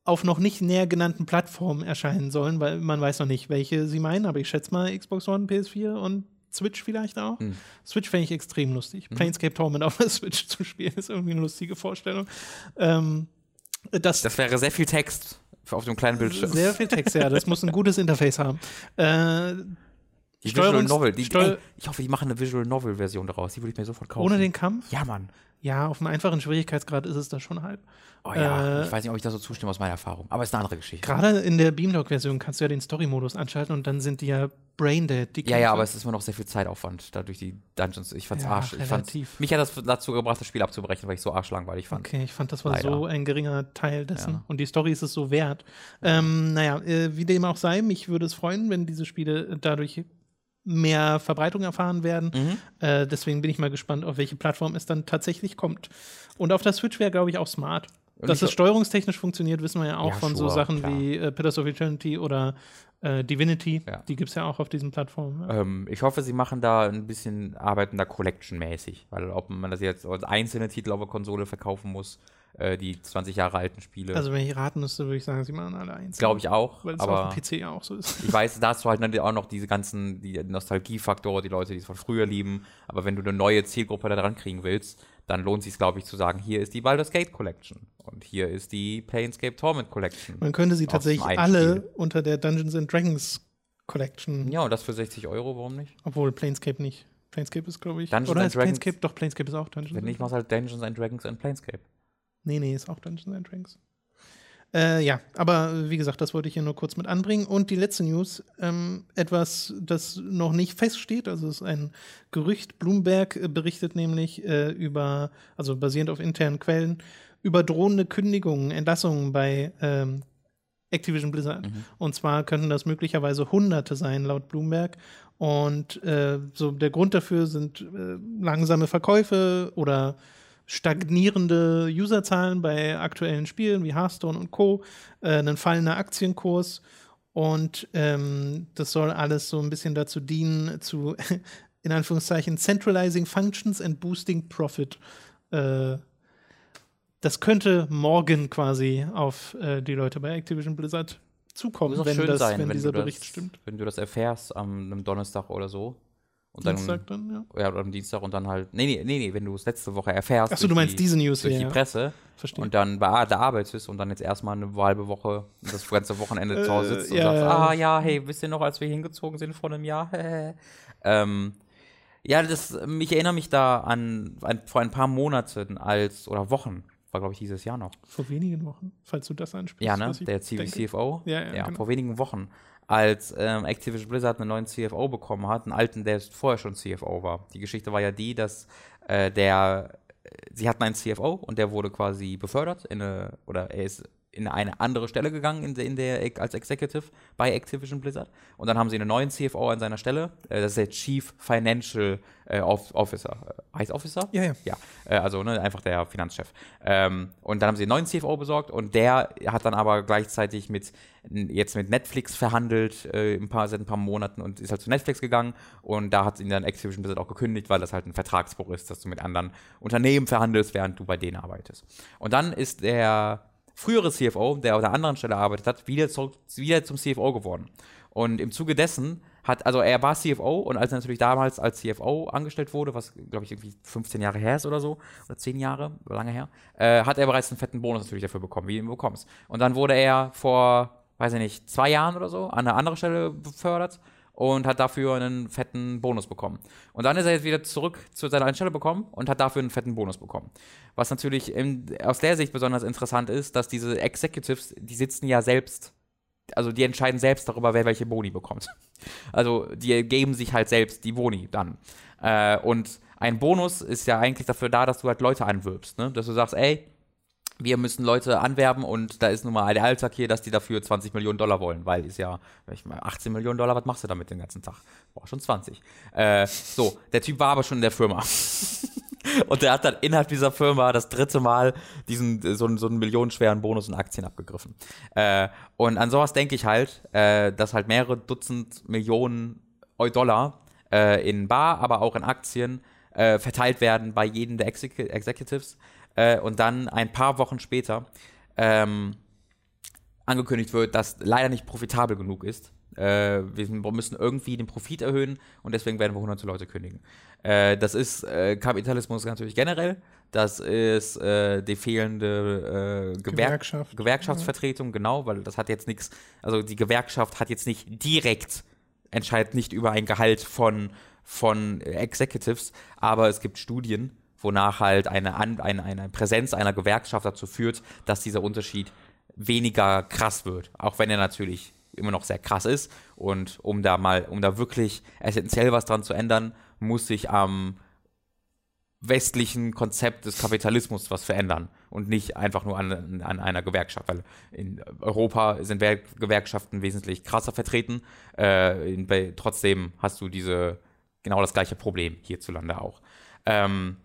auf noch nicht näher genannten Plattformen erscheinen sollen, weil man weiß noch nicht, welche sie meinen, aber ich schätze mal Xbox One, PS4 und Switch vielleicht auch. Hm. Switch fände ich extrem lustig. Planescape Torment auf der Switch zu spielen, ist irgendwie eine lustige Vorstellung. Ähm, das, Das wäre sehr viel Text auf dem kleinen Bildschirm. sehr viel Text, ja, das muss ein gutes Interface haben. Äh, die Visual Novel. Die, ey, ich hoffe, die machen eine Visual Novel Version daraus. Die würde ich mir sofort kaufen. ohne den Kampf? Ja, Mann. Ja, auf einem einfachen Schwierigkeitsgrad ist es da schon halb. Oh ja, Äh, ich weiß nicht, ob ich da so zustimme aus meiner Erfahrung. Aber ist eine andere Geschichte. Gerade in der Beamdog-Version kannst du ja den Story-Modus anschalten und dann sind die ja braindead. Die Ja, ja, aber es ist immer noch sehr viel Zeitaufwand, da durch die Dungeons. Ich fand's Ja, arsch. Ich relativ. mich hat das dazu gebracht, das Spiel abzubrechen, weil ich so arschlangweilig fand. Okay, ich fand, das war Leider. so ein geringer Teil dessen. Ja. Und die Story ist es so wert. Ähm, naja, äh, wie dem auch sei, mich würde es freuen, wenn diese Spiele dadurch mehr Verbreitung erfahren werden. Mhm. Äh, deswegen bin ich mal gespannt, auf welche Plattform es dann tatsächlich kommt. Und auf der Switch wäre, glaube ich, auch smart. Und Dass es steuerungstechnisch funktioniert, wissen wir ja auch Ja, von so sure, Sachen klar. wie äh, Pillars of Eternity oder äh, Divinity. Ja. Die gibt es ja auch auf diesen Plattformen. Ja. Ähm, ich hoffe, sie machen da ein bisschen, arbeiten da Collection-mäßig, weil ob man das jetzt als einzelne Titel auf der Konsole verkaufen muss, äh, die 20 Jahre alten Spiele, Also, wenn ich raten müsste, würde ich sagen, sie machen alle eins. glaube ich auch. Weil es auf dem PC ja auch so ist. ich weiß, da hast du halt dann auch noch diese ganzen, die Nostalgiefaktor, die Leute, die es von früher lieben. Aber wenn du eine neue Zielgruppe da dran kriegen willst, dann lohnt sich glaube ich, zu sagen, hier ist die Baldur's Gate Collection und hier ist die Planescape Torment Collection. Man könnte sie tatsächlich alle Spiel. unter der Dungeons and Dragons Collection, Ja, und das für 60 Euro, warum nicht? obwohl Planescape nicht. Planescape ist, glaube ich. Dungeons oder and ist Dragons- Planescape? Doch, Planescape ist auch Dungeons Wenn nicht, machst halt Dungeons and Dragons and Planescape. Nee, nee, ist auch Dungeons and Dragons. Äh, ja, aber wie gesagt, das wollte ich hier nur kurz mit anbringen. Und die letzte News, ähm, etwas, das noch nicht feststeht, also es ist ein Gerücht. Bloomberg äh, berichtet nämlich äh, über, also basierend auf internen Quellen, über drohende Kündigungen, Entlassungen bei ähm, Activision Blizzard. Und zwar könnten das möglicherweise Hunderte sein, laut Bloomberg. Und äh, so der Grund dafür sind äh, langsame Verkäufe oder stagnierende Userzahlen bei aktuellen Spielen wie Hearthstone und Co., äh, ein fallender Aktienkurs und ähm, das soll alles so ein bisschen dazu dienen, zu in Anführungszeichen centralizing functions and boosting profit. Äh, das könnte morgen quasi auf äh, die Leute bei Activision Blizzard zukommen, wenn, das, sein, wenn wenn dieser das, Bericht stimmt. Wenn du das erfährst am einem Donnerstag oder so. Und dann, Dienstag dann, ja. Ja, oder am Dienstag und dann halt. Nee, nee, nee, nee wenn du es letzte Woche erfährst. Achso, du meinst diese News durch hier. die ja. Presse Verstehe. und dann bei der Arbeit bist und dann jetzt erstmal eine halbe Woche und das ganze Wochenende zu Hause Äh, sitzt ja, und sagst, ja. ah ja, hey, wisst ihr noch, als wir hingezogen sind vor einem Jahr? ähm, ja, das, ich erinnere mich da an, an vor ein paar Monaten als, oder Wochen, war glaube ich dieses Jahr noch. Vor wenigen Wochen, falls du das ansprichst. Ja, ne? Der. CFO. Ja, ja, genau. vor wenigen Wochen, als ähm, Activision Blizzard einen neuen CFO bekommen hat, einen alten, der vorher schon CFO war. Die Geschichte war ja die, dass äh, der, äh, sie hatten einen CFO und der wurde quasi befördert in eine, oder er ist in eine andere Stelle gegangen in der, in der als Executive bei Activision Blizzard und dann haben sie einen neuen CFO an seiner Stelle, äh, das ist der Chief Financial äh, Off- Officer. Heißt Officer? Ja, ja. Ja, äh, also ne, einfach der Finanzchef. Ähm, und dann haben sie einen neuen CFO besorgt und der hat dann aber gleichzeitig mit jetzt mit Netflix verhandelt äh, ein paar, seit ein paar Monaten und ist halt zu Netflix gegangen und da hat ihn dann Activision Blizzard auch gekündigt, weil das halt ein Vertragsbruch ist, dass du mit anderen Unternehmen verhandelst, während du bei denen arbeitest. Und dann ist der frühere CFO, der auf der anderen Stelle arbeitet hat, wieder, zurück, wieder zum CFO geworden. Und im Zuge dessen hat, also er war CFO und als er natürlich damals als CFO angestellt wurde, was glaube ich irgendwie 15 Jahre her ist oder so, oder 10 Jahre, lange her, äh, hat er bereits einen fetten Bonus natürlich dafür bekommen, wie du ihn bekommst. Und dann wurde er vor, weiß ich nicht, zwei Jahren oder so an eine andere Stelle befördert und hat dafür einen fetten Bonus bekommen. Und dann ist er jetzt wieder zurück zu seiner Einstellung bekommen und hat dafür einen fetten Bonus bekommen. Was natürlich in, aus der Sicht besonders interessant ist, dass diese Executives, die sitzen ja selbst, also die entscheiden selbst darüber, wer welche Boni bekommt. Also die geben sich halt selbst die Boni dann. Äh, und ein Bonus ist ja eigentlich dafür da, dass du halt Leute anwirbst, ne? dass du sagst, ey, wir müssen Leute anwerben und da ist nun mal der Alltag hier, dass die dafür 20 Millionen Dollar wollen, weil ist ja, ich meine, 18 Millionen Dollar, was machst du damit den ganzen Tag? Boah, schon 20. Äh, so, der Typ war aber schon in der Firma. und der hat dann innerhalb dieser Firma das dritte Mal diesen, so, so einen millionenschweren Bonus in Aktien abgegriffen. Äh, und an sowas denke ich halt, äh, dass halt mehrere Dutzend Millionen Dollar äh, in Bar, aber auch in Aktien äh, verteilt werden bei jedem der Exec Executives äh, und dann ein paar Wochen später ähm, angekündigt wird, dass leider nicht profitabel genug ist. Äh, wir müssen irgendwie den Profit erhöhen und deswegen werden wir hunderte Leute kündigen. Äh, das ist äh, Kapitalismus natürlich generell. Das ist äh, die fehlende äh, Gewer Gewerkschaft. Gewerkschaftsvertretung, ja. genau, weil das hat jetzt nichts, also die Gewerkschaft hat jetzt nicht direkt, entscheidet nicht über ein Gehalt von, von Executives, aber es gibt Studien, wonach halt eine, eine, eine Präsenz einer Gewerkschaft dazu führt, dass dieser Unterschied weniger krass wird. Auch wenn er natürlich immer noch sehr krass ist. Und um da mal, um da wirklich essentiell was dran zu ändern, muss sich am westlichen Konzept des Kapitalismus was verändern und nicht einfach nur an, an einer Gewerkschaft, weil in Europa sind Gewerkschaften wesentlich krasser vertreten. Äh, in, bei, trotzdem hast du diese genau das gleiche Problem hierzulande auch. Ähm,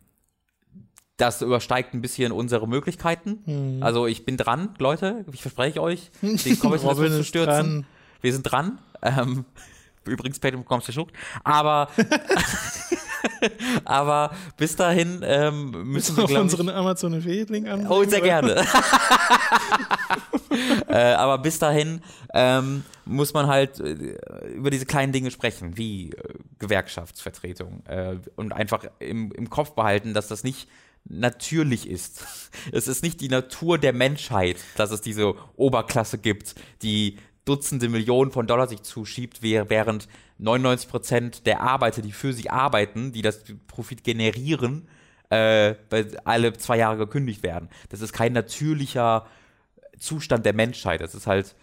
das übersteigt ein bisschen unsere Möglichkeiten. Hm. Also ich bin dran, Leute, ich verspreche euch, den Kommissionismus zu stürzen. Dran. Wir sind dran. Ähm, übrigens, Patreon bekommst du Schucht. Aber, aber bis dahin ähm, müssen wir, glaube unseren Amazon Affiliate-Link an. Oh, sehr gerne. äh, aber bis dahin ähm, muss man halt äh, über diese kleinen Dinge sprechen, wie äh, Gewerkschaftsvertretung äh, und einfach im, im Kopf behalten, dass das nicht natürlich ist. Es ist nicht die Natur der Menschheit, dass es diese Oberklasse gibt, die Dutzende Millionen von Dollar sich zuschiebt, während 99 Prozent der Arbeiter, die für sie arbeiten, die das Profit generieren, äh, alle zwei Jahre gekündigt werden. Das ist kein natürlicher Zustand der Menschheit. Das ist halt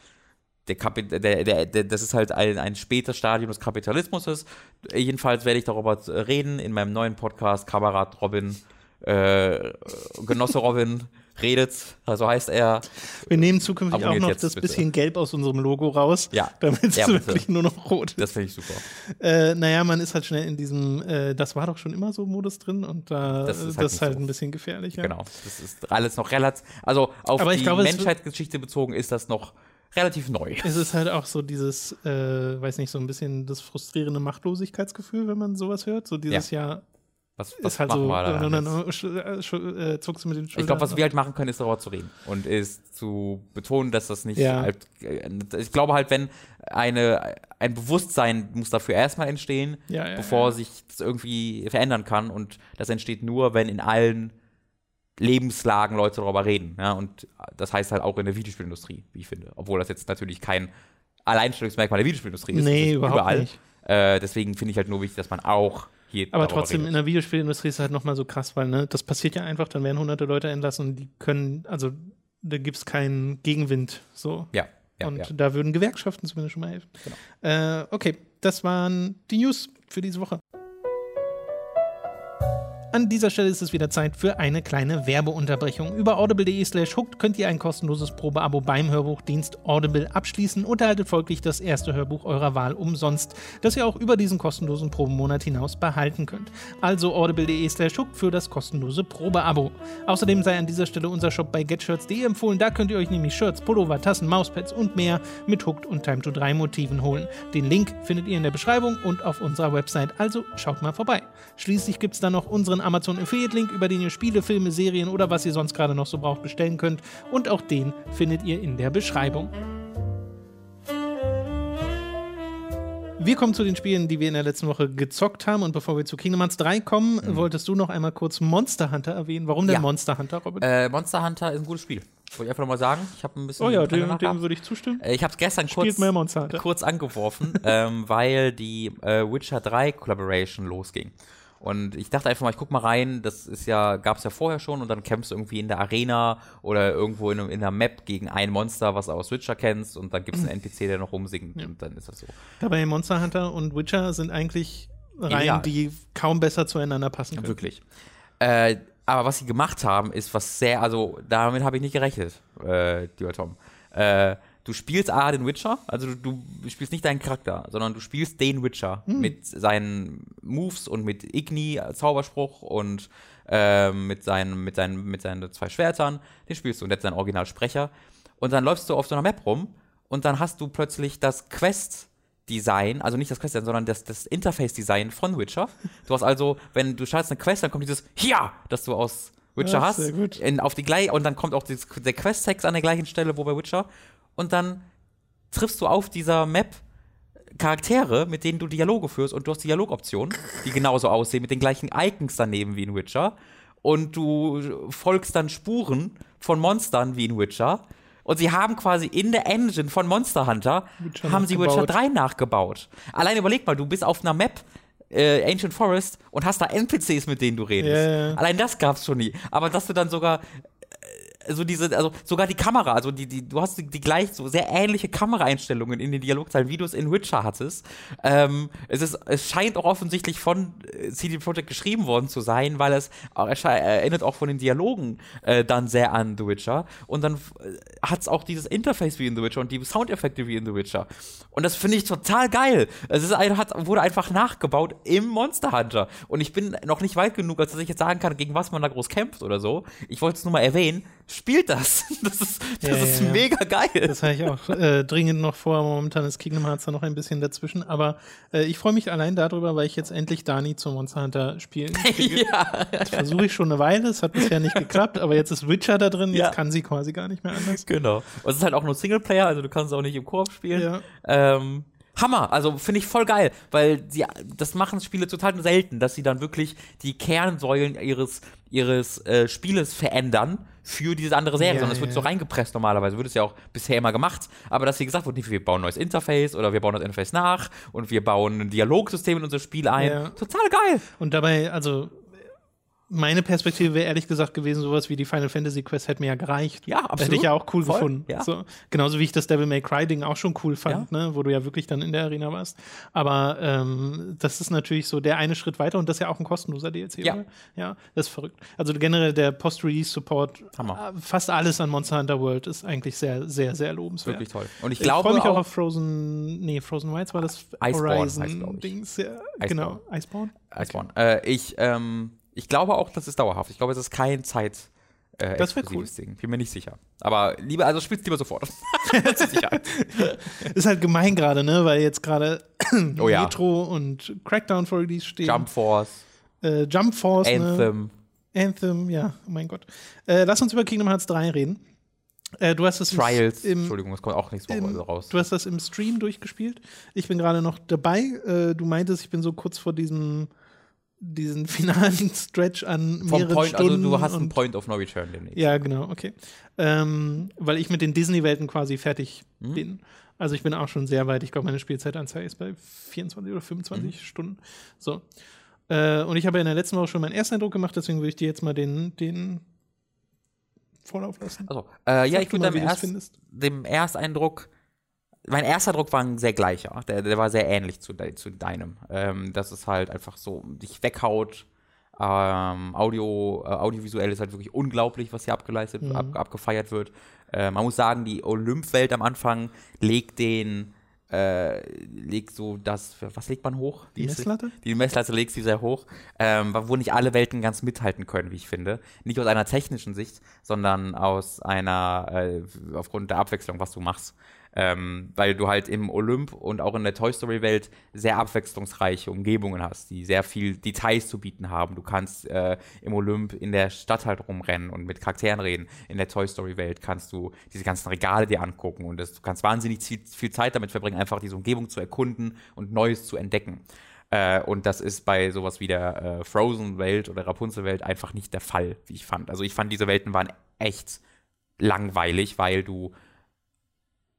der, Kapi der, der, der, das ist halt ein, ein spätes Stadium des Kapitalismus. Jedenfalls werde ich darüber reden in meinem neuen Podcast Kamerad Robin äh, Genosse Robin redet, also heißt er. Wir nehmen zukünftig auch noch das bitte. bisschen Gelb aus unserem Logo raus, ja. damit es ja, wirklich nur noch rot ist. Das finde ich super. Äh, naja, man ist halt schnell in diesem, äh, das war doch schon immer so Modus drin und da das ist halt, das halt so. ein bisschen gefährlicher. Genau, das ist alles noch relativ, also auf die Menschheitsgeschichte bezogen ist das noch relativ neu. Es ist halt auch so dieses, äh, weiß nicht, so ein bisschen das frustrierende Machtlosigkeitsgefühl, wenn man sowas hört. So dieses ja. Jahr, was, was ist halt machen so, wir da? Äh, dann, äh, zuckst du mit den Ich glaube, was wir halt machen können, ist darüber zu reden und ist zu betonen, dass das nicht Ja. halt, äh, ich glaube halt, wenn eine, ein Bewusstsein muss dafür erstmal entstehen, Ja, ja, bevor sich das irgendwie verändern kann und das entsteht nur, wenn in allen Lebenslagen Leute darüber reden, ja, und das heißt halt auch in der Videospielindustrie, wie ich finde, obwohl das jetzt natürlich kein Alleinstellungsmerkmal der Videospielindustrie ist, Nee, überhaupt überall. nicht. Äh, deswegen finde ich halt nur wichtig, dass man auch hier Aber trotzdem, in der Videospielindustrie ist es halt nochmal so krass, weil ne, das passiert ja einfach, dann werden hunderte Leute entlassen und die können, also da gibt es keinen Gegenwind. So. Ja, ja, und ja. da würden Gewerkschaften zumindest schon mal helfen. Äh, okay, das waren die News für diese Woche. An dieser Stelle ist es wieder Zeit für eine kleine Werbeunterbrechung. Über audible.de slash hooked könnt ihr ein kostenloses Probeabo beim Hörbuchdienst Audible abschließen und erhaltet folglich das erste Hörbuch eurer Wahl umsonst, das ihr auch über diesen kostenlosen Probemonat hinaus behalten könnt. Also audible.de slash hooked für das kostenlose Probeabo. Außerdem sei an dieser Stelle unser Shop bei getshirts.de empfohlen. Da könnt ihr euch nämlich Shirts, Pullover, Tassen, Mauspads und mehr mit Hooked und Time to 3 Motiven holen. Den Link findet ihr in der Beschreibung und auf unserer Website, also schaut mal vorbei. Schließlich gibt es dann noch unseren Amazon Affiliate Link, über den ihr Spiele, Filme, Serien oder was ihr sonst gerade noch so braucht bestellen könnt. Und auch den findet ihr in der Beschreibung. Wir kommen zu den Spielen, die wir in der letzten Woche gezockt haben. Und bevor wir zu Kingdom Hearts 3 kommen, wolltest du noch einmal kurz Monster Hunter erwähnen. Warum denn Ja. Monster Hunter, Robin? Äh, Monster Hunter ist ein gutes Spiel. Wollte ich einfach nochmal sagen, ich habe ein bisschen. Oh ja, dem, dem würde ich zustimmen. Äh, Ich habe es gestern kurz, kurz angeworfen, ähm, weil die äh, Witcher 3 Collaboration losging. Und ich dachte einfach mal, ich guck mal rein, das ist ja, gab es ja vorher schon und dann kämpfst du irgendwie in der Arena oder irgendwo in, einem- in einer Map gegen ein Monster, was du aus Witcher kennst und dann gibt es einen NPC, der noch rumsingt und dann ist das so. Dabei Monster Hunter und Witcher sind eigentlich Reihen, Ideal. die kaum besser zueinander passen können. Wirklich. Äh, aber was sie gemacht haben, ist was sehr, also damit habe ich nicht gerechnet, äh, lieber Tom. Äh, du spielst A, den Witcher, also du, du spielst nicht deinen Charakter, sondern du spielst den Witcher mit seinen Moves und mit Igni, äh, Zauberspruch und ähm, mit, seinen, mit, seinen, mit seinen zwei Schwertern, den spielst du und der hat seinen Originalsprecher. Und dann läufst du auf so einer Map rum und dann hast du plötzlich das Quest Design, also nicht das Quest-Design, sondern das, das Interface-Design von Witcher. Du hast also, wenn du startest eine Quest, dann kommt dieses Ja, das du aus Witcher Ja, hast. sehr gut. In, auf die gleich, und dann kommt auch dieses, der Quest-Text an der gleichen Stelle, wo bei Witcher. Und dann triffst du auf dieser Map Charaktere, mit denen du Dialoge führst und du hast Dialogoptionen, die genauso aussehen, mit den gleichen Icons daneben wie in Witcher. Und du folgst dann Spuren von Monstern wie in Witcher. Und sie haben quasi in der Engine von Monster Hunter, Witcher haben sie Witcher nachgebaut. 3 nachgebaut. Allein überleg mal, du bist auf einer Map, äh, Ancient Forest, und hast da NPCs, mit denen du redest. Ja. Allein das gab's schon nie. Aber dass du dann sogar äh, so diese, also sogar die Kamera, also die, die, du hast die, die gleich so sehr ähnliche Kameraeinstellungen in den Dialogzeilen, wie du es in Witcher hattest. Ähm, es ist, es scheint auch offensichtlich von äh, CD Projekt geschrieben worden zu sein, weil es es sche- erinnert auch von den Dialogen äh, dann sehr an The Witcher. Und dann äh, hat's auch dieses Interface wie in The Witcher und die Soundeffekte wie in The Witcher. Und das finde ich total geil. Es ist ein, hat, wurde einfach nachgebaut im Monster Hunter. Und ich bin noch nicht weit genug, als dass ich jetzt sagen kann, gegen was man da groß kämpft oder so. Ich wollte es nur mal erwähnen. Spielt das. Das ist, das Ja, ist ja, ja. mega geil. Das habe ich auch äh, dringend noch vor. Momentan ist Kingdom Hearts da noch ein bisschen dazwischen. Aber äh, ich freue mich allein darüber, weil ich jetzt endlich Dani zum Monster Hunter spielen kriege. ja. Das versuche ich schon eine Weile. Es hat bisher nicht geklappt. Aber jetzt ist Witcher da drin. Jetzt kann sie quasi gar nicht mehr anders. Genau. Und es ist halt auch nur Singleplayer, also du kannst auch nicht im Koop spielen. Ja. Ähm, Hammer, also finde ich voll geil, weil sie, das machen Spiele total selten, dass sie dann wirklich die Kernsäulen ihres, ihres äh, Spieles verändern für diese andere Serie, Ja, sondern es wird ja. so reingepresst normalerweise, wird es ja auch bisher immer gemacht, aber dass wie gesagt wird wir bauen ein neues Interface oder wir bauen das Interface nach und wir bauen ein Dialogsystem in unser Spiel ein. Total geil. Und dabei, also meine Perspektive wäre ehrlich gesagt gewesen, sowas wie die Final Fantasy Quest hätte mir ja gereicht. Ja, Hätte absolut. ich ja auch cool Voll, gefunden. ja. So, genauso wie ich das Devil May Cry Ding auch schon cool fand, ne, wo du ja wirklich dann in der Arena warst. Aber ähm, das ist natürlich so der eine Schritt weiter und das ist ja auch ein kostenloser DLC. Ja. Oder? ja, das ist verrückt. Also generell der Post-Release-Support, äh, fast alles an Monster Hunter World ist eigentlich sehr, sehr, sehr lobenswert. Wirklich toll. Und ich Ich glaube freue mich auch auch, auf Frozen, nee, Frozen Wilds war das Iceborne ich. Horizon-Dings. Ja, genau, Iceborne. Iceborne. Äh, ich, ähm, ich glaube auch, das ist dauerhaft. Ich glaube, es ist kein Zeit. Äh, Das wär exklusives Ding. Bin mir nicht sicher. Aber lieber, also spiel's lieber sofort. Ist halt gemein gerade, ne? Weil jetzt gerade Oh ja. Metro und Crackdown vor Release stehen. Jump Force, äh, Jump Force, Ne? Anthem. Anthem, ja, oh mein Gott. Äh, lass uns über Kingdom Hearts 3 reden. Äh, du hast im- Trials. im, Entschuldigung, es kommt auch nichts im, mehr raus. Du hast das im Stream durchgespielt. Ich bin gerade noch dabei. Äh, du meintest, ich bin so kurz vor diesem diesen finalen Stretch an Vom mehreren Point, also Stunden. du hast einen Point of No Return demnächst. Ja, genau, okay. Ähm, weil ich mit den Disney-Welten quasi fertig Mhm. bin. Also ich bin auch schon sehr weit. Ich glaube, meine Spielzeitanzeige ist bei 24 oder 25 Mhm. Stunden. So. Äh, und ich habe ja in der letzten Woche schon meinen ersten Eindruck gemacht, deswegen würde ich dir jetzt mal den, den Vorlauf lassen. Also, äh, ja, ich würde dem, erst, dem Ersteindruck, mein erster Eindruck war ein sehr gleicher. Der, der war sehr ähnlich zu, de, zu deinem. Ähm, dass es halt einfach so dich weghaut. Ähm, Audio, äh, audiovisuell ist halt wirklich unglaublich, was hier abgeleistet, Mhm. ab, abgefeiert wird. Äh, man muss sagen, die Olymp-Welt am Anfang legt den, äh, legt so das, was legt man hoch? Die ist es? Messlatte? Die Messlatte legt sie sehr hoch, ähm, wo nicht alle Welten ganz mithalten können, wie ich finde. Nicht aus einer technischen Sicht, sondern aus einer, äh, aufgrund der Abwechslung, was du machst. Ähm, weil du halt im Olymp und auch in der Toy Story Welt sehr abwechslungsreiche Umgebungen hast, die sehr viel Details zu bieten haben. Du kannst äh, im Olymp in der Stadt halt rumrennen und mit Charakteren reden. In der Toy Story Welt kannst du diese ganzen Regale dir angucken und das, du kannst wahnsinnig viel, Zeit damit verbringen, einfach diese Umgebung zu erkunden und Neues zu entdecken. Äh, und das ist bei sowas wie der äh, Frozen-Welt oder Rapunzel-Welt einfach nicht der Fall, wie ich fand. Also ich fand, diese Welten waren echt langweilig, weil du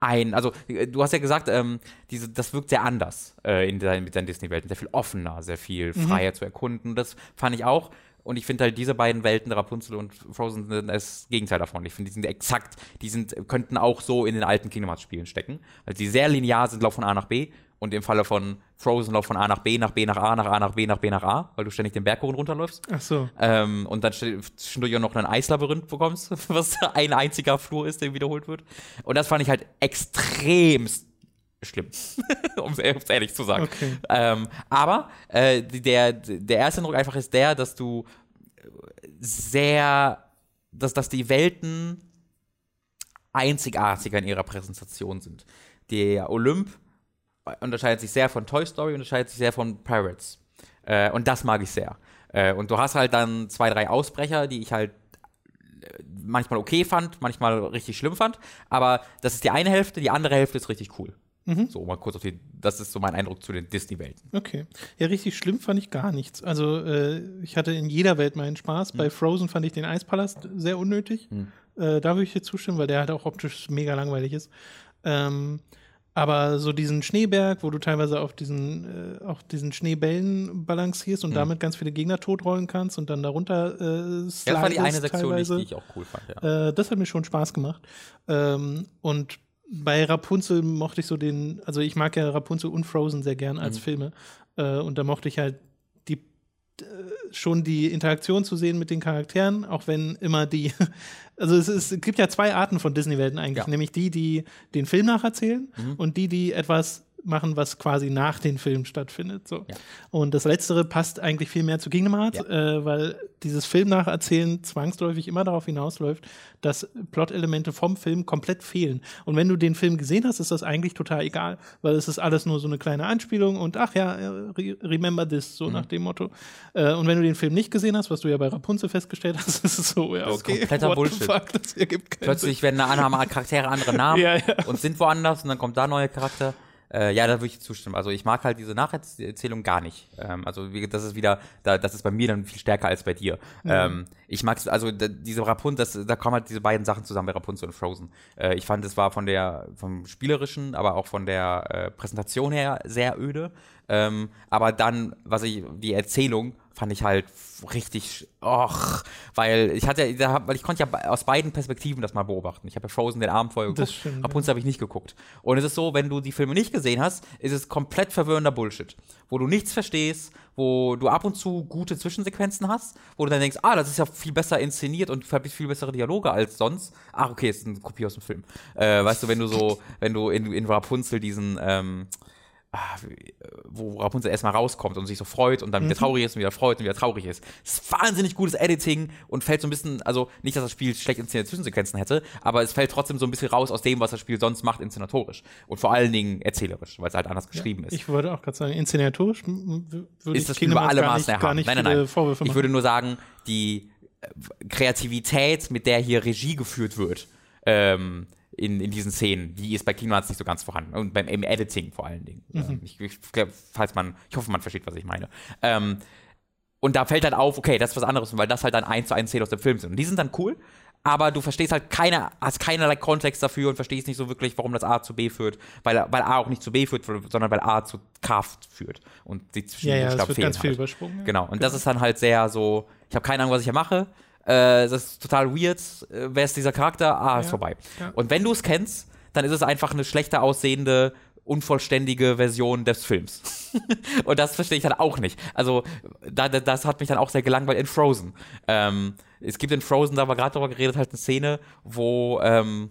ein, also äh, du hast ja gesagt, ähm, diese, das wirkt sehr anders äh, in der, mit deinen Disney-Welten, sehr viel offener, sehr viel freier zu erkunden. Das fand ich auch. Und ich finde halt diese beiden Welten, Rapunzel und Frozen, sind das Gegenteil davon. Ich finde, die sind exakt, die sind, könnten auch so in den alten Kingdom Hearts Spielen stecken. Weil sie sehr linear sind, laufen von A nach B. Und im Falle von Frozen laufen von A nach B, nach B nach A, nach A nach B, nach B nach A, weil du ständig den Berg hoch und runter läufst. Ach so. Ähm, und dann zwischendurch auch noch ein Eislabyrinth bekommst, was ein einziger Flur ist, der wiederholt wird. Und das fand ich halt extrem schlimm, um es ehrlich zu sagen. Okay. Ähm, aber äh, der, der erste Eindruck einfach ist der, dass du sehr, dass, dass die Welten einzigartiger in ihrer Präsentation sind. Der Olymp unterscheidet sich sehr von Toy Story, unterscheidet sich sehr von Pirates. Äh, und das mag ich sehr. Äh, und du hast halt dann zwei, drei Ausbrecher, die ich halt äh, manchmal okay fand, manchmal richtig schlimm fand. Aber das ist die eine Hälfte, die andere Hälfte ist richtig cool. So, mal kurz auf die, das ist so mein Eindruck zu den Disney-Welten. Okay. Ja, richtig schlimm fand ich gar nichts. Also, äh, ich hatte in jeder Welt meinen Spaß. Bei Frozen fand ich den Eispalast sehr unnötig. Äh, da würde ich dir zustimmen, weil der halt auch optisch mega langweilig ist. Ähm, aber so diesen Schneeberg, wo du teilweise auf diesen, äh, auf diesen Schneebällen balancierst und damit ganz viele Gegner totrollen kannst und dann darunter äh, Ja, das war die eine slidest Sektion, die ich, die ich auch cool fand, ja. Äh, das hat mir schon Spaß gemacht. Ähm, und bei Rapunzel mochte ich so den, also ich mag ja Rapunzel und Frozen sehr gern Mhm. als Filme. Äh, und da mochte ich halt die äh, schon die Interaktion zu sehen mit den Charakteren, auch wenn immer die, also es, ist, es gibt ja zwei Arten von Disney-Welten eigentlich, Ja. Mhm. nämlich die, die den Film nacherzählen und die, die etwas machen, was quasi nach den Filmen stattfindet. So. Ja. Und das Letztere passt eigentlich viel mehr zu Kingdom Hearts, äh, weil dieses Film nacherzählen zwangsläufig immer darauf hinausläuft, dass Plot-Elemente vom Film komplett fehlen. Und wenn du den Film gesehen hast, ist das eigentlich total egal, weil es ist alles nur so eine kleine Anspielung und ach ja, äh, re remember this, Mhm. so nach dem Motto. Äh, und wenn du den Film nicht gesehen hast, was du ja bei Rapunzel festgestellt hast, ist es so, ja, Das ist okay, kompletter Bullshit. fuck, das ergibt keinen Plötzlich werden da andere Charaktere andere Namen Ja, ja. und sind woanders und dann kommt da neuer Charakter. Äh, ja, da würde ich zustimmen. Also ich mag halt diese Nacherzählung gar nicht. Ähm, also wie, das ist wieder, da, das ist bei mir dann viel stärker als bei dir. Ähm, ich mag also da, diese Rapunzel, da kommen halt diese beiden Sachen zusammen bei Rapunzel und Frozen. Äh, ich fand, es war von der vom spielerischen, aber auch von der äh, Präsentation her sehr öde. Ähm, aber dann, was ich, die Erzählung fand ich halt richtig, och, weil ich hatte, weil ich konnte ja aus beiden Perspektiven das mal beobachten. Ich habe ja Frozen den Abend vorher geguckt, stimmt, Rapunzel habe ich nicht geguckt. Und es ist so, wenn du die Filme nicht gesehen hast, ist es komplett verwirrender Bullshit, wo du nichts verstehst, wo du ab und zu gute Zwischensequenzen hast, wo du dann denkst, ah, das ist ja viel besser inszeniert und viel viel bessere Dialoge als sonst. Ach, okay, ist eine Kopie aus dem Film. Äh, weißt du, wenn du so, wenn du in, in Rapunzel diesen ähm, wo Rapunzel erstmal rauskommt und sich so freut und dann wieder traurig ist und wieder freut und wieder traurig ist. Das ist wahnsinnig gutes Editing und fällt so ein bisschen, also nicht, dass das Spiel schlecht inszenierte Zwischensequenzen hätte, aber es fällt trotzdem so ein bisschen raus aus dem, was das Spiel sonst macht, inszenatorisch. Und vor allen Dingen erzählerisch, weil es halt anders geschrieben ist. Ich würde auch gerade sagen, inszenatorisch würde ist ich das Spiel über alle Maßen nicht, gar erhaben. nicht Nein, nein, nein. Vorwürfe Ich machen. würde nur sagen, die äh, Kreativität, mit der hier Regie geführt wird, ähm, in, in diesen Szenen, die ist bei Kingdom Hearts nicht so ganz vorhanden. Und beim im Editing vor allen Dingen. Mhm. Ähm, ich, ich, falls man, ich hoffe, man versteht, was ich meine. Ähm, und da fällt halt auf, okay, das ist was anderes, weil das halt dann eins zu eins Szenen aus dem Film sind. Und die sind dann cool, aber du verstehst halt keine, hast keinerlei Kontext dafür und verstehst nicht so wirklich, warum das A zu B führt, weil, weil A auch nicht zu B führt, sondern weil A zu K führt. Und die zwischen ja, ja, Buchstaben es wird ganz viel halt. übersprungen. ja. Genau, und das ist dann halt sehr so, ich habe keine Ahnung, was ich hier mache. Äh, das ist total weird. Äh, wer ist dieser Charakter? Ah, ist Ja, vorbei. ja. Und wenn du es kennst, dann ist es einfach eine schlechter aussehende, unvollständige Version des Films. und das verstehe ich dann auch nicht. Also, da, da, das hat mich dann auch sehr gelangweilt in Frozen. Ähm, es gibt in Frozen, da haben wir gerade drüber geredet, halt eine Szene, wo ähm,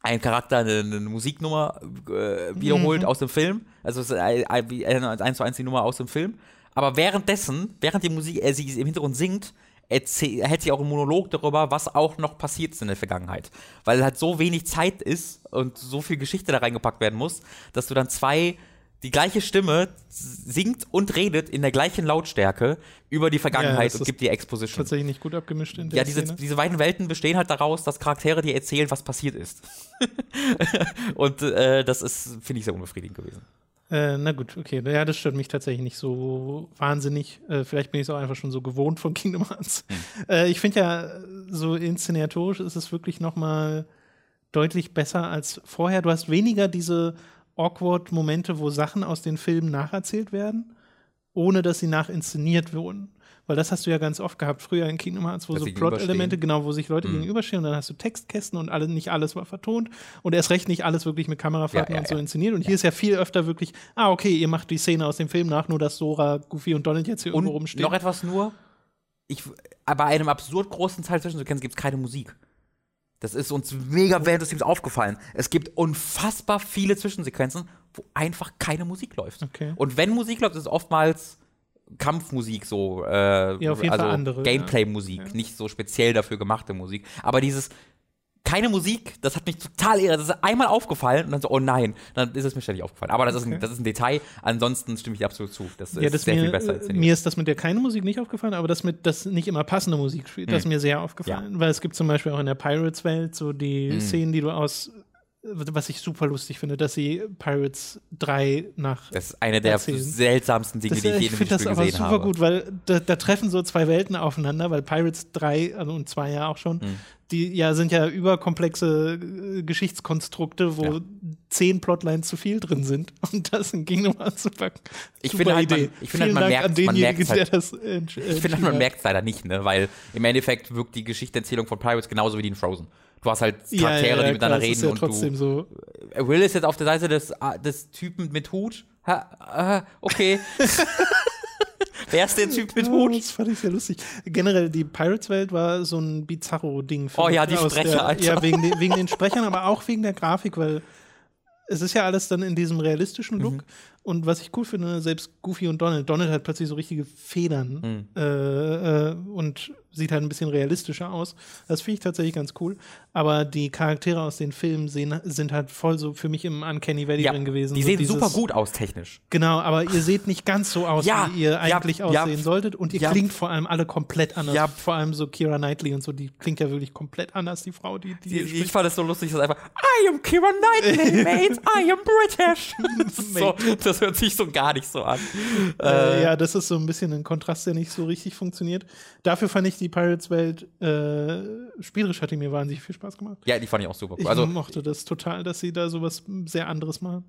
ein Charakter eine, eine Musiknummer äh, wiederholt aus dem Film. Also es ist eine eins zu eins die Nummer aus dem Film. Aber währenddessen, während die Musik, äh, sie im Hintergrund singt, erzäh- hält sie auch einen Monolog darüber, was auch noch passiert ist in der Vergangenheit. Weil halt so wenig Zeit ist und so viel Geschichte da reingepackt werden muss, dass du dann zwei, die gleiche Stimme singt und redet in der gleichen Lautstärke über die Vergangenheit das und ist gibt die Exposition. Tatsächlich nicht gut abgemischt in der Ja, diese, Szene. diese beiden Welten bestehen halt daraus, dass Charaktere dir erzählen, was passiert ist. und äh, das ist, finde ich, sehr unbefriedigend gewesen. Äh, na gut, okay. Ja, das stört mich tatsächlich nicht so wahnsinnig. Äh, vielleicht bin ich es auch einfach schon so gewohnt von Kingdom Hearts. Hm. Äh, ich finde ja, so inszenatorisch ist es wirklich noch mal deutlich besser als vorher. Du hast weniger diese awkward Momente, wo Sachen aus den Filmen nacherzählt werden, ohne dass sie nachinszeniert wurden. Weil das hast du ja ganz oft gehabt früher in Kingdom Hearts, wo Dass so Plot-Elemente, genau, wo sich Leute Mhm. gegenüberstehen und dann hast du Textkästen und alle, nicht alles war vertont und erst recht nicht alles wirklich mit Kamerafahrten Ja, ja, und so inszeniert. Und hier ist ja viel öfter wirklich, ah, okay, ihr macht die Szene aus dem Film nach, nur dass Sora, Goofy und Donald jetzt hier Und irgendwo rumstehen. noch etwas nur, ich, bei einem absurd großen Teil Zwischensequenzen gibt es keine Musik. Das ist uns mega während des Teams aufgefallen. Es gibt unfassbar viele Zwischensequenzen, wo einfach keine Musik läuft. Okay. Und wenn Musik läuft, ist es oftmals Kampfmusik, so äh, Ja, auf jeden also Fall andere, Gameplay-Musik, ja. Ja. nicht so speziell dafür gemachte Musik. Aber dieses keine Musik, das hat mich total irre. Das ist einmal aufgefallen und dann so, oh nein, dann ist es mir ständig aufgefallen. Aber das, ist, Okay. ein, das ist ein Detail. Ansonsten stimme ich dir absolut zu. Das ist ja, das sehr mir, viel besser äh, inszeniert. mir ist das mit der keine Musik nicht aufgefallen, aber das mit, das nicht immer passende Musik spielt, das ist mir sehr aufgefallen. Weil es gibt zum Beispiel auch in der Pirates-Welt so die Mhm. Szenen, die du aus, was ich super lustig finde, dass sie Pirates 3 nach Das ist eine der erzählen. seltsamsten Dinge, Das, die ich je ich in finde einem das Spiel aber gesehen super habe. gut, weil da, da treffen so zwei Welten aufeinander, weil Pirates 3 also und 2 ja auch schon, Mhm. die ja sind ja überkomplexe äh, Geschichtskonstrukte, wo Ja. zehn Plotlines zu viel drin sind. Und das in Kingdom Hearts super, Ich super finde halt, man- Idee. ich finde halt, man Dank merkt- an man merkt's halt. der das äh, Ich finde, man hat. merkt es leider nicht, ne? weil im Endeffekt wirkt die Geschichtenerzählung von Pirates genauso wie die in Frozen. Du hast halt Charaktere, ja, ja, die miteinander klar, es ist reden ja und trotzdem du. so. Will ist jetzt auf der Seite des, ah, des Typen mit Hut. Ha, äh, okay. Wer ist der Typ mit Hut? Das fand ich sehr lustig. Generell, die Pirates-Welt war so ein Bizarro-Ding. für Oh ja, die Sprecher, der, Alter. Ja, wegen, den- wegen den Sprechern, aber auch wegen der Grafik, weil es ist ja alles dann in diesem realistischen Look. Mhm. Und was ich cool finde, selbst Goofy und Donald, Donald hat plötzlich so richtige Federn Mhm. äh, äh, und sieht halt ein bisschen realistischer aus. Das finde ich tatsächlich ganz cool. Aber die Charaktere aus den Filmen sehen, sind halt voll so für mich im Uncanny Valley Ja, drin gewesen. die so sehen dieses- super gut aus technisch. Genau, aber ihr seht nicht ganz so aus, Ja, wie ihr eigentlich ja, aussehen solltet. Und ihr klingt vor allem alle komplett anders. Ja. Vor allem so Kira Knightley und so, die klingt ja wirklich komplett anders, die Frau, die, die hier Ich, spricht. fand es so lustig, dass einfach I am Kira Knightley, mate, I am British. Das, so, das hört sich so gar nicht so an. Äh, ja, das ist so ein bisschen ein Kontrast, der nicht so richtig funktioniert. Dafür fand ich die Pirates-Welt äh, spielerisch hat die mir wahnsinnig viel Spaß gemacht. Ja, die fand ich auch super cool. Ich Also mochte das total, dass sie da sowas sehr anderes machen.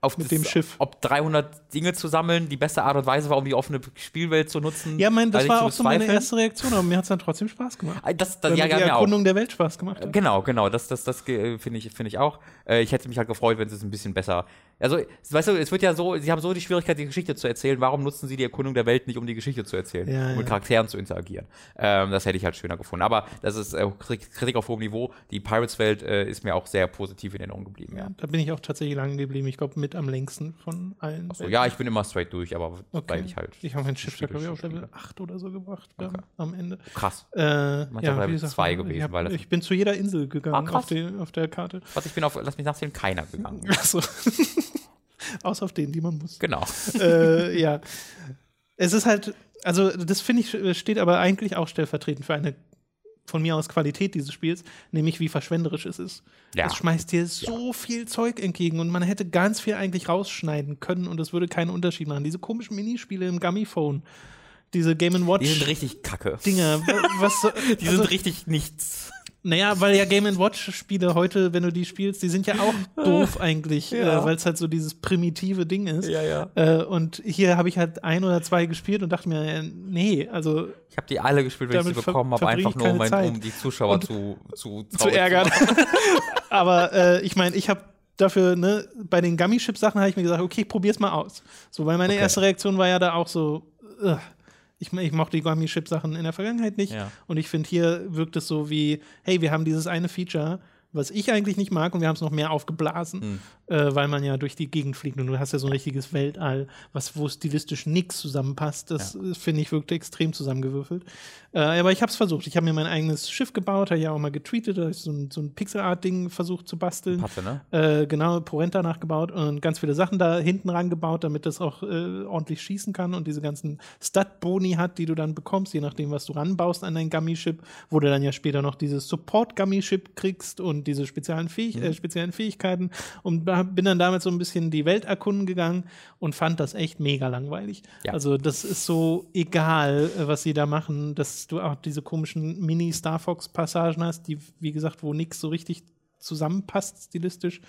auf mit das, dem Schiff. Ob 300 Dinge zu sammeln, die beste Art und Weise war, um die offene Spielwelt zu nutzen. Ja, mein, das war auch so meine erste Reaktion, aber mir hat es dann trotzdem Spaß gemacht. Ah, Das, das, ja, mir die auch. Erkundung der Welt Spaß gemacht hat. Genau, genau, das, das, das äh, finde ich, finde ich auch. Äh, ich hätte mich halt gefreut, wenn sie es ein bisschen besser. Also, weißt du, es wird ja so, sie haben so die Schwierigkeit, die Geschichte zu erzählen. Warum nutzen sie die Erkundung der Welt nicht, um die Geschichte zu erzählen? Ja, um mit ja. Charakteren zu interagieren. Ähm, das hätte ich halt schöner gefunden. Aber das ist äh, Kritik auf hohem Niveau. Die Pirates-Welt äh, ist mir auch sehr positiv in Erinnerung geblieben, ja. Da bin ich auch tatsächlich lange geblieben. Ich glaube, mit am längsten von allen. So, ja, ich bin immer straight durch, aber Okay. weil ich halt. Ich habe mein Schiff glaube ich, auf Level 8 oder so gebracht Okay. am Ende. Krass. Äh, Manchmal ja, Level gesagt, zwei ich gewesen, hab, weil ich bin zu jeder Insel gegangen Ah, auf, die, auf der Karte. Was, ich bin auf, lass mich nachzählen, keiner gegangen. Achso. Außer auf denen, die man muss. Genau. äh, ja. Es ist halt, also das finde ich, steht aber eigentlich auch stellvertretend für eine von mir aus Qualität dieses Spiels, nämlich wie verschwenderisch es ist. Ja. Es schmeißt dir so viel Zeug entgegen und man hätte ganz viel eigentlich rausschneiden können und es würde keinen Unterschied machen. Diese komischen Minispiele im Gummy-Phone, diese Game Watch Die sind richtig kacke. Dinger, was Die also, sind richtig nichts. Naja, weil ja Game Watch Spiele heute, wenn du die spielst, die sind ja auch doof eigentlich, Ja. äh, weil es halt so dieses primitive Ding ist. Ja, ja. Äh, und hier habe ich halt ein oder zwei gespielt und dachte mir, äh, nee, also Ich habe die alle gespielt, wenn ich sie bekommen habe, einfach nur, um, um die Zuschauer Und- zu, zu, zu ärgern. Aber äh, ich meine, ich habe dafür, ne, bei den Gummy-Chip-Sachen habe ich mir gesagt, okay, ich probier's mal aus. So, weil meine Okay. erste Reaktion war ja da auch so, äh, ich, ich mochte die Gummy-Chip-Sachen in der Vergangenheit nicht. Ja. Und ich finde, hier wirkt es so wie, hey, wir haben dieses eine Feature, was ich eigentlich nicht mag und wir haben es noch mehr aufgeblasen, Hm. Äh, weil man ja durch die Gegend fliegt und du hast ja so ein richtiges Weltall, was wo stilistisch nichts zusammenpasst. Das äh, finde ich wirkte extrem zusammengewürfelt. Äh, aber ich habe es versucht. Ich habe mir mein eigenes Schiff gebaut, habe ja auch mal getweetet, da hab ich so ein, so ein Pixel-Art-Ding versucht zu basteln. Patte, ne? Äh, genau, Porenta nachgebaut und ganz viele Sachen da hinten rangebaut, damit das auch äh, ordentlich schießen kann und diese ganzen Stat-Boni hat, die du dann bekommst, je nachdem, was du ranbaust an dein Gummy-Ship, wo du dann ja später noch dieses Support-Gummy-Ship kriegst und diese speziellen, Fähig äh, speziellen Fähigkeiten. Und da bin dann damit so ein bisschen die Welt erkunden gegangen und fand das echt mega langweilig. Ja. Also das ist so egal, äh, was sie da machen, dass du auch diese komischen Mini-Star Fox-Passagen hast, die, wie gesagt, wo nichts so richtig zusammenpasst stilistisch.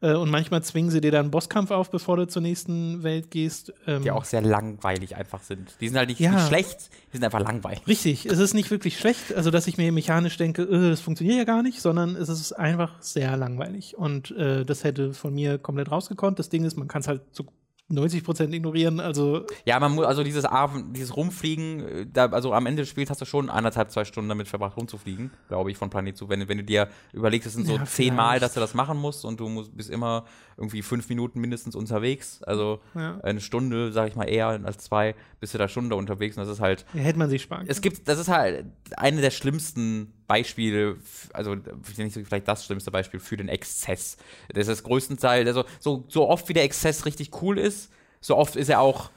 Äh, Und manchmal zwingen sie dir dann einen Bosskampf auf, bevor du zur nächsten Welt gehst. Ähm, Die auch sehr langweilig einfach sind. Die sind halt nicht, Ja. nicht schlecht, die sind einfach langweilig. Richtig, es ist nicht wirklich schlecht, also dass ich mir mechanisch denke, äh, das funktioniert ja gar nicht, sondern es ist einfach sehr langweilig. Und äh, das hätte von mir komplett rausgekonnt. Das Ding ist, man kann es halt zu 90 Prozent ignorieren. Also Ja, man muss, also dieses, Abend, dieses Rumfliegen, äh, da, also am Ende des Spiels hast du schon anderthalb, zwei Stunden damit verbracht, rumzufliegen, glaube ich, von Planet zu. Wenn, wenn du dir überlegst, es sind so Ja, zehnmal, dass du das machen musst und du musst, bist immer irgendwie fünf Minuten mindestens unterwegs. Also Ja. eine Stunde, sage ich mal, eher als zwei, bist du da Stunde unterwegs und das ist halt. ja, hätte man sich sparen Es gibt, das ist halt eine der schlimmsten Beispiele, also vielleicht das schlimmste Beispiel für den Exzess. Das ist größtenteils, also so, so oft wie der Exzess richtig cool ist, so oft ist er auch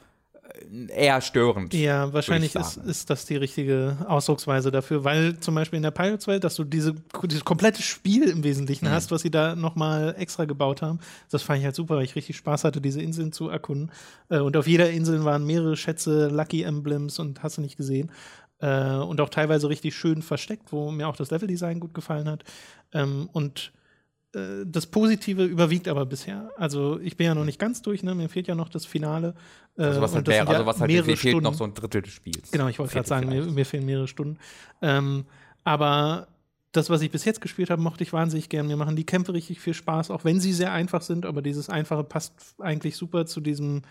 eher störend. Ja, wahrscheinlich ist, ist das die richtige Ausdrucksweise dafür, weil zum Beispiel in der Pirates-Welt, dass du diese, dieses komplette Spiel im Wesentlichen Mhm. hast, was sie da nochmal extra gebaut haben. Das fand ich halt super, weil ich richtig Spaß hatte, diese Inseln zu erkunden. Äh, Und auf jeder Insel waren mehrere Schätze, Lucky Emblems und hast du nicht gesehen. Äh, Und auch teilweise richtig schön versteckt, wo mir auch das Leveldesign gut gefallen hat. Ähm, Und äh, das Positive überwiegt aber bisher. Also ich bin ja noch nicht ganz durch, ne? mir fehlt ja noch das Finale. Äh, Also was halt, ja also was halt mehrere mir fehlt noch Stunden. so ein Drittel des Spiels. Genau, ich wollte gerade sagen, mir, mir fehlen mehrere Stunden. Ähm, aber das, was ich bis jetzt gespielt habe, mochte ich wahnsinnig gern. Mir machen die Kämpfe richtig viel Spaß, auch wenn sie sehr einfach sind. Aber dieses Einfache passt eigentlich super zu diesem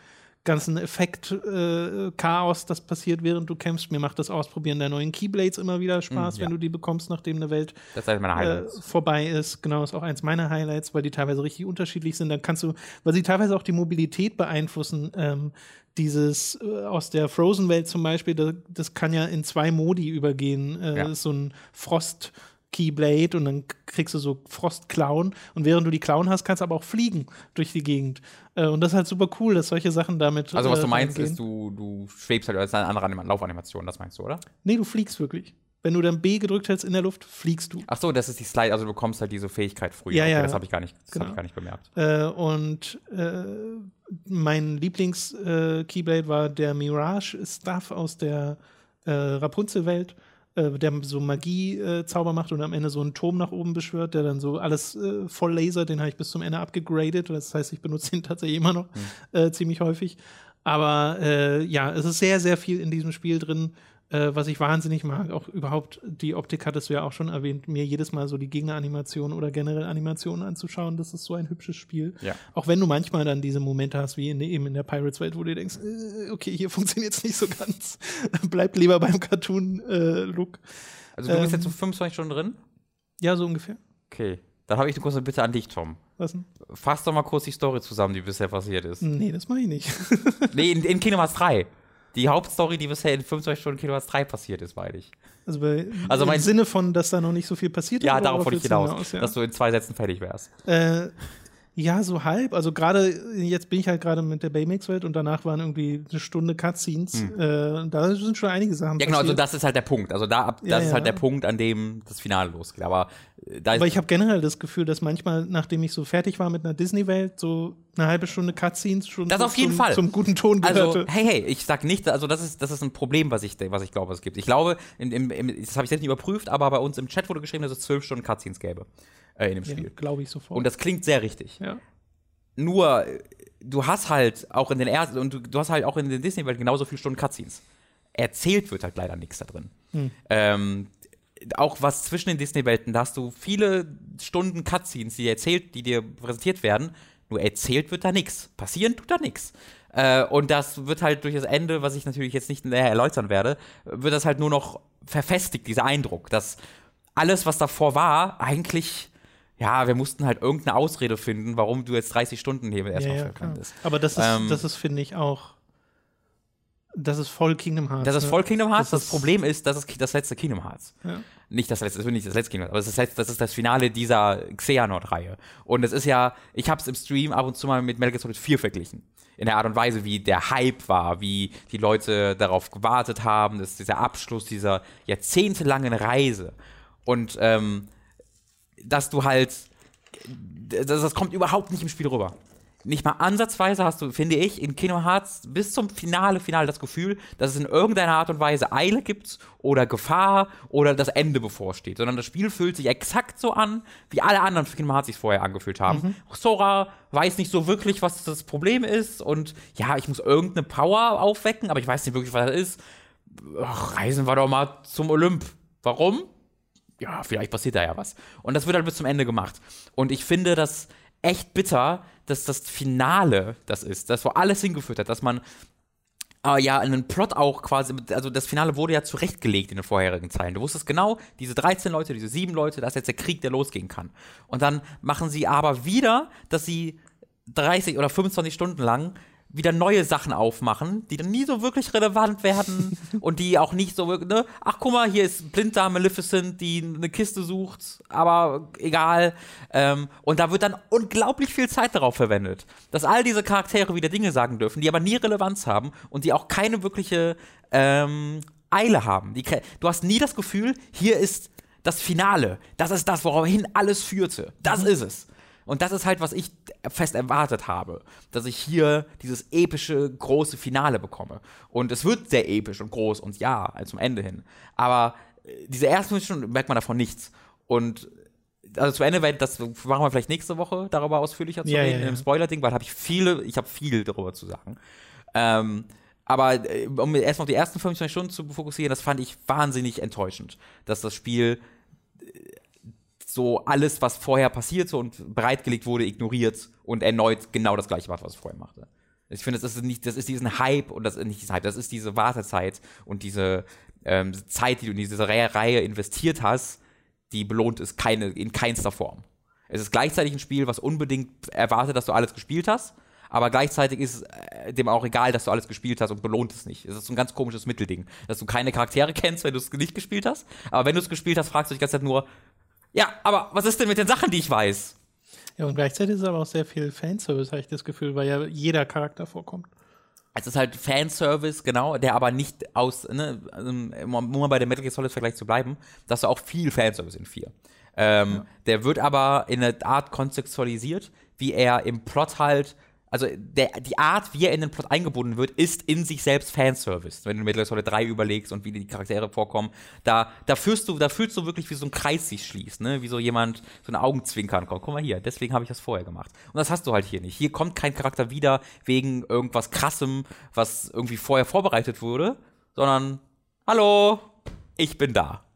ganzen Effekt-Chaos, das passiert, während du kämpfst. Mir macht das Ausprobieren der neuen Keyblades immer wieder Spaß, Mm, ja. wenn du die bekommst, nachdem eine Welt Das meine äh, vorbei ist. Genau, ist auch eins meiner Highlights, weil die teilweise richtig unterschiedlich sind. Dann kannst du, weil sie teilweise auch die Mobilität beeinflussen. Ähm, dieses äh, aus der Frozen-Welt zum Beispiel, das, das kann ja in zwei Modi übergehen. Äh, Ja. Das ist so ein Frost. Keyblade und dann kriegst du so Frostklauen und während du die Klauen hast, kannst du aber auch fliegen durch die Gegend. Äh, und das ist halt super cool, dass solche Sachen damit. Also was äh, du meinst, ist, du, du schwebst halt, das ist eine andere Anima Laufanimation, das meinst du, oder? Nee, du fliegst wirklich. Wenn du dann B gedrückt hältst in der Luft, fliegst du. Ach so, das ist die Slide, also du bekommst halt diese Fähigkeit früher. Ja, ja. das habe ich gar nicht, das Genau. hab ich gar nicht bemerkt. Äh, und äh, mein Lieblings-Keyblade war der Mirage-Stuff aus der Rapunzel-Welt, äh, der so Magie-Zauber macht und am Ende so einen Turm nach oben beschwört, der dann so alles äh, voll Laser, den habe ich bis zum Ende abgegradet. Das heißt, ich benutze ihn tatsächlich immer noch äh, ziemlich häufig. Aber äh, ja, es ist sehr, sehr viel in diesem Spiel drin, äh, was ich wahnsinnig mag. Auch überhaupt die Optik hattest du ja auch schon erwähnt, mir jedes Mal so die Gegneranimationen oder generell Animationen anzuschauen. Das ist so ein hübsches Spiel. Ja. Auch wenn du manchmal dann diese Momente hast, wie in, eben in der Pirates-Welt, wo du denkst, äh, okay, hier funktioniert es nicht so ganz. Bleib lieber beim Cartoon-Look. Also du bist Ähm. jetzt so 25 Stunden drin? ja, so ungefähr. Okay. Dann habe ich eine kurze Bitte an dich, Tom. Was denn? Fass doch mal kurz die Story zusammen, die bisher passiert ist. Nee, das mache ich nicht. nee, in, in Kingdom Hearts 3. Die Hauptstory, die bisher in 25 Stunden Kingdom Hearts 3 passiert ist, meine ich. Also, bei, Also im mein- Sinne von, dass da noch nicht so viel passiert Ja, oder darauf wollte ich du hinaus, ja? dass du in zwei Sätzen fertig wärst. Äh, ja, so halb. Also gerade, jetzt bin ich halt gerade mit der Baymax-Welt und danach waren irgendwie eine Stunde Cutscenes. Äh, da sind schon einige Sachen Hm. Ja, genau, also passiert. das ist halt der Punkt. Also da ab, das Ja, ist ja. halt der Punkt, an dem das Finale losgeht. Aber äh, da Aber ich habe generell das Gefühl, dass manchmal, nachdem ich so fertig war mit einer Disney-Welt, so eine halbe Stunde Cutscenes schon Das so auf jeden zum, Fall. zum guten Ton gehörte. Also, hey, hey, ich sag nicht, also das ist, das ist ein Problem, was ich, was ich glaube, es gibt. Ich glaube, in, im, im, das habe ich selbst nicht überprüft, aber bei uns im Chat wurde geschrieben, dass es zwölf Stunden Cutscenes gäbe äh, in dem ja, Spiel. glaube ich sofort. Und das klingt sehr richtig. ja. Nur, äh, du hast halt auch in den ersten, und du, du hast halt auch in den Disney-Welt genauso viele Stunden Cutscenes. Erzählt wird halt leider nichts da drin. Ähm, auch was zwischen den Disney-Welten, da hast du viele Stunden Cutscenes, die erzählt, die dir präsentiert werden, nur erzählt wird da nichts. Passieren tut da nichts. Äh, und das wird halt durch das Ende, was ich natürlich jetzt nicht näher erläutern werde, wird das halt nur noch verfestigt, dieser Eindruck, dass alles, was davor war, eigentlich, ja, wir mussten halt irgendeine Ausrede finden, warum du jetzt 30 Stunden hier erstmal ja, ja, klar. Aber das ist, Ähm, das ist finde ich, auch. Das ist voll Kingdom Hearts. Das ist ne? voll Kingdom Hearts. Das Das, ist- Problem ist, das ist das letzte Kingdom Hearts. Ja. Nicht das letzte, das wird nicht das letzte Kingdom Hearts, aber das ist das, ist das Finale dieser Xehanort-Reihe. Und es ist ja, ich habe es im Stream ab und zu mal mit Metal Gear Solid 4 verglichen. In der Art und Weise, wie der Hype war, wie die Leute darauf gewartet haben, das ist dieser Abschluss dieser jahrzehntelangen Reise. Und ähm, dass du halt das, das kommt überhaupt nicht im Spiel rüber. Nicht mal ansatzweise hast du, finde ich, in Kingdom Hearts bis zum Finale, Finale das Gefühl, dass es in irgendeiner Art und Weise Eile gibt oder Gefahr oder das Ende bevorsteht, sondern das Spiel fühlt sich exakt so an, wie alle anderen Kingdom Hearts sich vorher angefühlt haben. Mhm. Sora weiß nicht so wirklich, was das Problem ist und ja, ich muss irgendeine Power aufwecken, aber ich weiß nicht wirklich, was das ist. Ach, reisen wir doch mal zum Olymp. Warum? Ja, vielleicht passiert da ja was. Und das wird halt bis zum Ende gemacht. Und ich finde das echt bitter, dass das Finale das ist, das wo alles hingeführt hat, dass man äh, ja einen Plot auch quasi, also das Finale wurde ja zurechtgelegt in den vorherigen Zeilen. Du wusstest genau, diese 13 Leute, diese 7 Leute, das ist jetzt der Krieg, der losgehen kann. Und dann machen sie aber wieder, dass sie 30 oder 25 Stunden lang wieder neue Sachen aufmachen, die dann nie so wirklich relevant werden und die auch nicht so wirklich, ne? Ach, guck mal, hier ist Blinddarm Maleficent, die eine Kiste sucht, aber egal. Ähm, und da wird dann unglaublich viel Zeit darauf verwendet, dass all diese Charaktere wieder Dinge sagen dürfen, die aber nie Relevanz haben und die auch keine wirkliche ähm, Eile haben. Die, du hast nie das Gefühl, hier ist das Finale. Das ist das, woraufhin alles führte. Das mhm. ist es. Und das ist halt, was ich fest erwartet habe, dass ich hier dieses epische, große Finale bekomme. Und es wird sehr episch und groß und ja, zum Ende hin. Aber äh, diese ersten Stunden merkt man davon nichts. Und also zu Ende, das machen wir vielleicht nächste Woche darüber ausführlicher zu ja, reden, ja, ja. im Spoiler-Ding, weil habe ich viele, ich habe viel darüber zu sagen. Ähm, aber äh, um erstmal auf die ersten 25 Stunden zu fokussieren, das fand ich wahnsinnig enttäuschend, dass das Spiel so alles, was vorher passiert und bereitgelegt wurde, ignoriert und erneut genau das gleiche macht, was es vorher machte. Ich finde, das ist nicht, das ist diesen Hype und das ist nicht diesen Hype, das ist diese Wartezeit und diese ähm, Zeit, die du in diese Reihe investiert hast, die belohnt ist keine, in keinster Form. Es ist gleichzeitig ein Spiel, was unbedingt erwartet, dass du alles gespielt hast, aber gleichzeitig ist äh, dem auch egal, dass du alles gespielt hast und belohnt es nicht. Es ist so ein ganz komisches Mittelding, dass du keine Charaktere kennst, wenn du es nicht gespielt hast, aber wenn du es gespielt hast, fragst du dich die ganze Zeit nur, ja, aber was ist denn mit den Sachen, die ich weiß? Ja, und gleichzeitig ist aber auch sehr viel Fanservice, habe ich das Gefühl, weil ja jeder Charakter vorkommt. Es ist halt Fanservice, genau, der aber nicht aus, ne, um mal bei der Metal Gear Solid Vergleich zu bleiben, dass du auch viel Fanservice in 4. Ähm, ja. Der wird aber in eine Art kontextualisiert, wie er im Plot halt also der, die Art, wie er in den Plot eingebunden wird, ist in sich selbst Fanservice. Wenn du Metal Gear Solid 3 überlegst und wie die Charaktere vorkommen, da, da fühlst du, da fühlst du wirklich, wie so ein Kreis sich schließt, ne? Wie so jemand, so ein Augenzwinkern kommt. Guck mal hier, deswegen habe ich das vorher gemacht. Und das hast du halt hier nicht. Hier kommt kein Charakter wieder wegen irgendwas krassem, was irgendwie vorher vorbereitet wurde, sondern Hallo, ich bin da.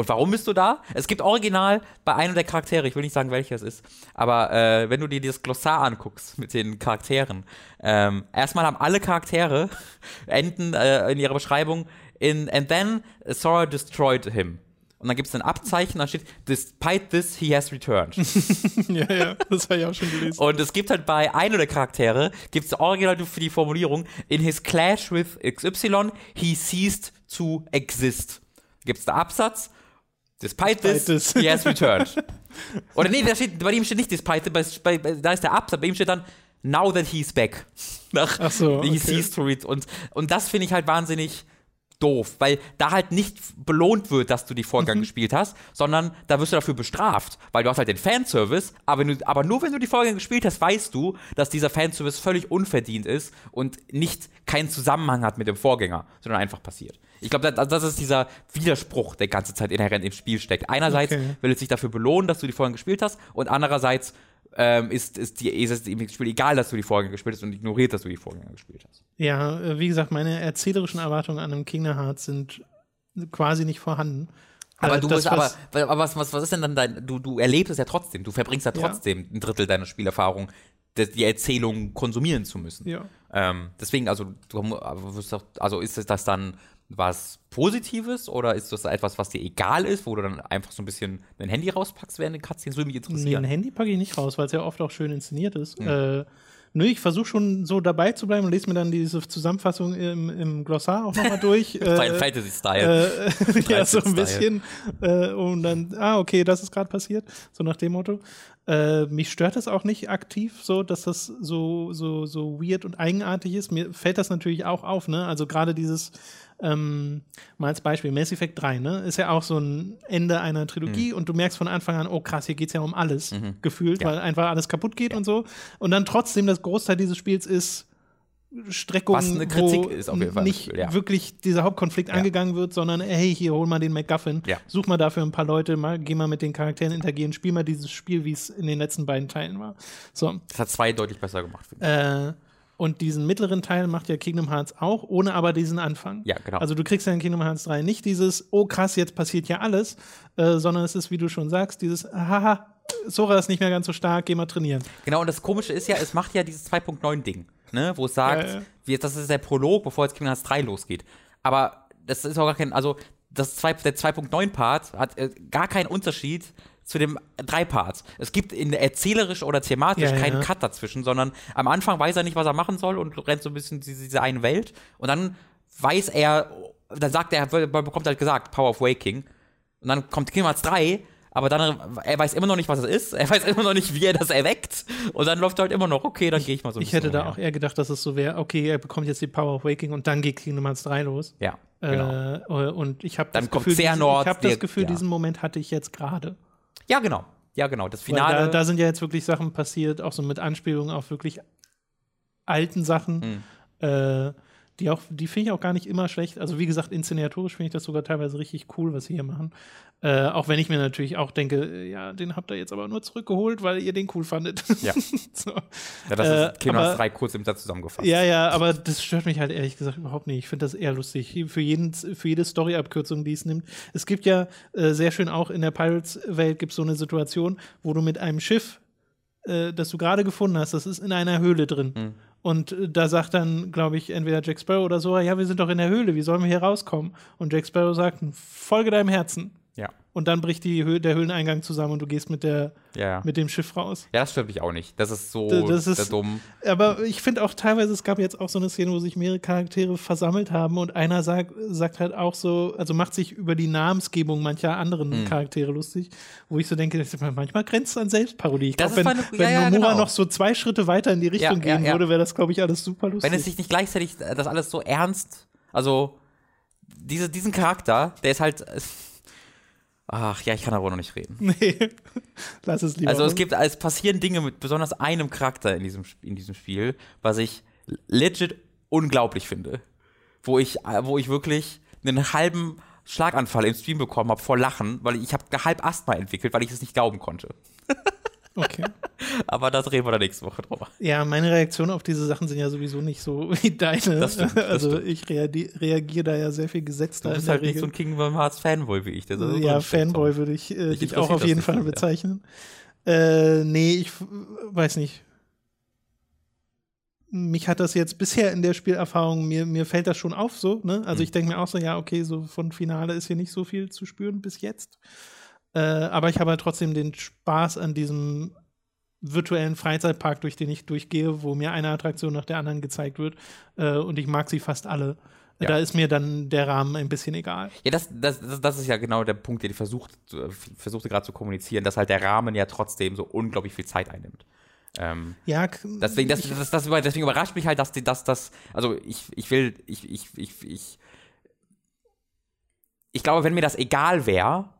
Und warum bist du da? Es gibt original bei einem der Charaktere, ich will nicht sagen, welcher es ist, aber äh, wenn du dir dieses Glossar anguckst mit den Charakteren, ähm, erstmal haben alle Charaktere enden äh, in ihrer Beschreibung in And then Sora destroyed him. Und dann gibt es ein Abzeichen, da steht, despite this, he has returned. ja, ja, das habe ich auch schon gelesen. Und es gibt halt bei einem der Charaktere, gibt es original für die Formulierung, in his clash with XY, he ceased to exist. Gibt es da Absatz Despite, this, this, he has returned. Oder nee, steht, bei ihm steht nicht despite, bei, bei, da ist der Absatz, bei ihm steht dann now that he's back. Nach, Ach so, okay. He sees to read. Und, und das finde ich halt wahnsinnig doof, weil da halt nicht belohnt wird, dass du die Vorgang mhm. gespielt hast, sondern da wirst du dafür bestraft, weil du hast halt den Fanservice, aber, du, aber nur wenn du die Vorgänge gespielt hast, weißt du, dass dieser Fanservice völlig unverdient ist und nicht keinen Zusammenhang hat mit dem Vorgänger, sondern einfach passiert. Ich glaube, das, das, ist dieser Widerspruch, der ganze Zeit inhärent im Spiel steckt. Einerseits okay. will es sich dafür belohnen, dass du die Vorgänge gespielt hast, und andererseits ähm, ist, ist, die, ist es im Spiel egal, dass du die Vorgänge gespielt hast und ignoriert, dass du die Vorgänge gespielt hast. Ja, äh, wie gesagt, meine erzählerischen Erwartungen an einem Kingdom Hearts sind quasi nicht vorhanden. Aber äh, du das, aber, aber was, was, was ist denn dann dein, du, du erlebst es ja trotzdem, du verbringst ja trotzdem ja. ein Drittel deiner Spielerfahrung, die Erzählung konsumieren zu müssen. Ja. Ähm, deswegen, also, du, also ist das dann was Positives oder ist das etwas, was dir egal ist, wo du dann einfach so ein bisschen dein Handy rauspackst während den Cutscenes? Würde mich interessieren. Nee, ein Handy packe ich nicht raus, weil es ja oft auch schön inszeniert ist. Mhm. Äh, Nö, ich versuche schon so dabei zu bleiben und lese mir dann diese Zusammenfassung im, im Glossar auch nochmal durch. äh, Fantasy-Style. Äh, ja, so ein bisschen. Äh, und dann, ah, okay, das ist gerade passiert. So nach dem Motto. Äh, mich stört das auch nicht aktiv, so dass das so, so, so weird und eigenartig ist. Mir fällt das natürlich auch auf, ne? Also gerade dieses ähm, mal als Beispiel, Mass Effect 3, ne, ist ja auch so ein Ende einer Trilogie und du merkst von Anfang an, oh krass, hier geht es ja um alles, gefühlt, Ja. weil einfach alles kaputt geht und so. Und dann trotzdem das Großteil dieses Spiels ist Streckung, Was eine Kritik wo ist auf jeden Fall, nicht ja. wirklich dieser Hauptkonflikt Ja. angegangen wird, sondern hey, hier hol mal den MacGuffin, Ja. such mal dafür ein paar Leute, mal, geh mal mit den Charakteren interagieren, spiel mal dieses Spiel, wie es in den letzten beiden Teilen war. So, Das hat zwei deutlich besser gemacht, finde ich. äh, und diesen mittleren Teil macht ja Kingdom Hearts auch, ohne aber diesen Anfang. Ja, genau. Also du kriegst ja in Kingdom Hearts 3 nicht dieses, oh krass, jetzt passiert ja alles, äh, sondern es ist, wie du schon sagst, dieses, haha, Sora ist nicht mehr ganz so stark, geh mal trainieren. Genau, und das Komische ist ja, es macht ja dieses 2.9-Ding, ne, wo es sagt, Ja, ja. Wie, das ist der Prolog, bevor jetzt Kingdom Hearts 3 losgeht. Aber das ist auch gar kein, also das zwei, der 2.9-Part hat äh, gar keinen Unterschied zu dem 3-Part. Es gibt in erzählerisch oder thematisch Ja, ja. keinen Cut dazwischen, sondern am Anfang weiß er nicht, was er machen soll und rennt so ein bisschen diese, diese eine Welt und dann weiß er, dann sagt er, er bekommt halt gesagt, Power of Waking und dann kommt Kingdom Hearts 3, aber dann, er weiß immer noch nicht, was es ist, er weiß immer noch nicht, wie er das erweckt und dann läuft halt immer noch, okay, dann gehe ich mal so ein Ich hätte da auch eher gedacht, dass es so wäre, okay, er bekommt jetzt die Power of Waking und dann geht Kingdom Hearts 3 los. Ja, genau. Äh, und ich habe das Gefühl, diesen, ich der- das Gefühl, ja. diesen Moment hatte ich jetzt gerade. Ja, genau. Ja, genau. Das Finale. Da, da sind ja jetzt wirklich Sachen passiert, auch so mit Anspielungen auf wirklich alten Sachen, Hm. äh, die auch, die finde ich auch gar nicht immer schlecht. Also wie gesagt, inszenatorisch finde ich das sogar teilweise richtig cool, was sie hier machen. Äh, auch wenn ich mir natürlich auch denke, äh, ja, den habt ihr jetzt aber nur zurückgeholt, weil ihr den cool fandet. Ja. so. ja, das äh, ist Kingdom aber- Hearts 3 kurz im Satz zusammengefasst. Ja, ja, aber das stört mich halt ehrlich gesagt überhaupt nicht. Ich finde das eher lustig. Für, jeden, für jede Story-Abkürzung, die es nimmt. Es gibt ja äh, sehr schön auch in der Pirates-Welt gibt es so eine Situation, wo du mit einem Schiff, äh, das du gerade gefunden hast, das ist in einer Höhle drin. Hm. Und äh, da sagt dann, glaube ich, entweder Jack Sparrow oder so, ja, wir sind doch in der Höhle, wie sollen wir hier rauskommen? Und Jack Sparrow sagt, folge deinem Herzen. Und dann bricht die Hö der Höhleneingang zusammen und du gehst mit, der, Ja, mit dem Schiff raus. ja, das stört mich auch nicht. Das ist so das ist- dumm. Aber ich finde auch teilweise, es gab jetzt auch so eine Szene, wo sich mehrere Charaktere versammelt haben und einer sagt, sagt halt auch so, also macht sich über die Namensgebung mancher anderen Hm. Charaktere lustig, wo ich so denke, manchmal grenzt es an Selbstparodie. Ich glaube, wenn, meine- wenn ja, ja, Nomura genau. noch so zwei Schritte weiter in die Richtung Ja, gehen würde, wäre das, glaube ich, alles super lustig. Wenn es sich nicht gleichzeitig äh, das alles so ernst, also diese, diesen Charakter, der ist halt. Ach ja, ich kann darüber noch nicht reden. nee, lass es lieber. Also es gibt, es passieren Dinge mit besonders einem Charakter in diesem, in diesem Spiel, was ich legit unglaublich finde. Wo ich, äh, wo ich wirklich einen halben Schlaganfall im Stream bekommen habe vor Lachen, weil ich habe halb Asthma entwickelt, weil ich es nicht glauben konnte. Okay. Aber das reden wir dann nächste Woche drüber. Ja, meine Reaktionen auf diese Sachen sind ja sowieso nicht so wie deine. Das stimmt, das also stimmt. ich reagi- reagiere da ja sehr viel gesetzter. Du bist halt nicht so Regel. ein Kingdom Hearts Fanboy wie ich. Der so ja, Fanboy würde ich äh, dich auch auf das jeden Fall so, ja. bezeichnen. Äh, nee, ich weiß nicht. Mich hat das jetzt bisher in der Spielerfahrung, mir, mir fällt das schon auf so, ne? Also Mhm. ich denke mir auch so, ja, okay, so von Finale ist hier nicht so viel zu spüren bis jetzt. Äh, aber ich habe halt trotzdem den Spaß an diesem virtuellen Freizeitpark, durch den ich durchgehe, wo mir eine Attraktion nach der anderen gezeigt wird. Äh, und ich mag sie fast alle. Ja. Da ist mir dann der Rahmen ein bisschen egal. Ja, das, das, das, das ist ja genau der Punkt, den ich versucht, versuchte gerade zu kommunizieren, dass halt der Rahmen ja trotzdem so unglaublich viel Zeit einnimmt. Ähm, Ja, deswegen, das, das, das, deswegen überrascht mich halt, dass dass das, also ich, ich will, ich, ich, ich, ich, ich glaube, wenn mir das egal wäre,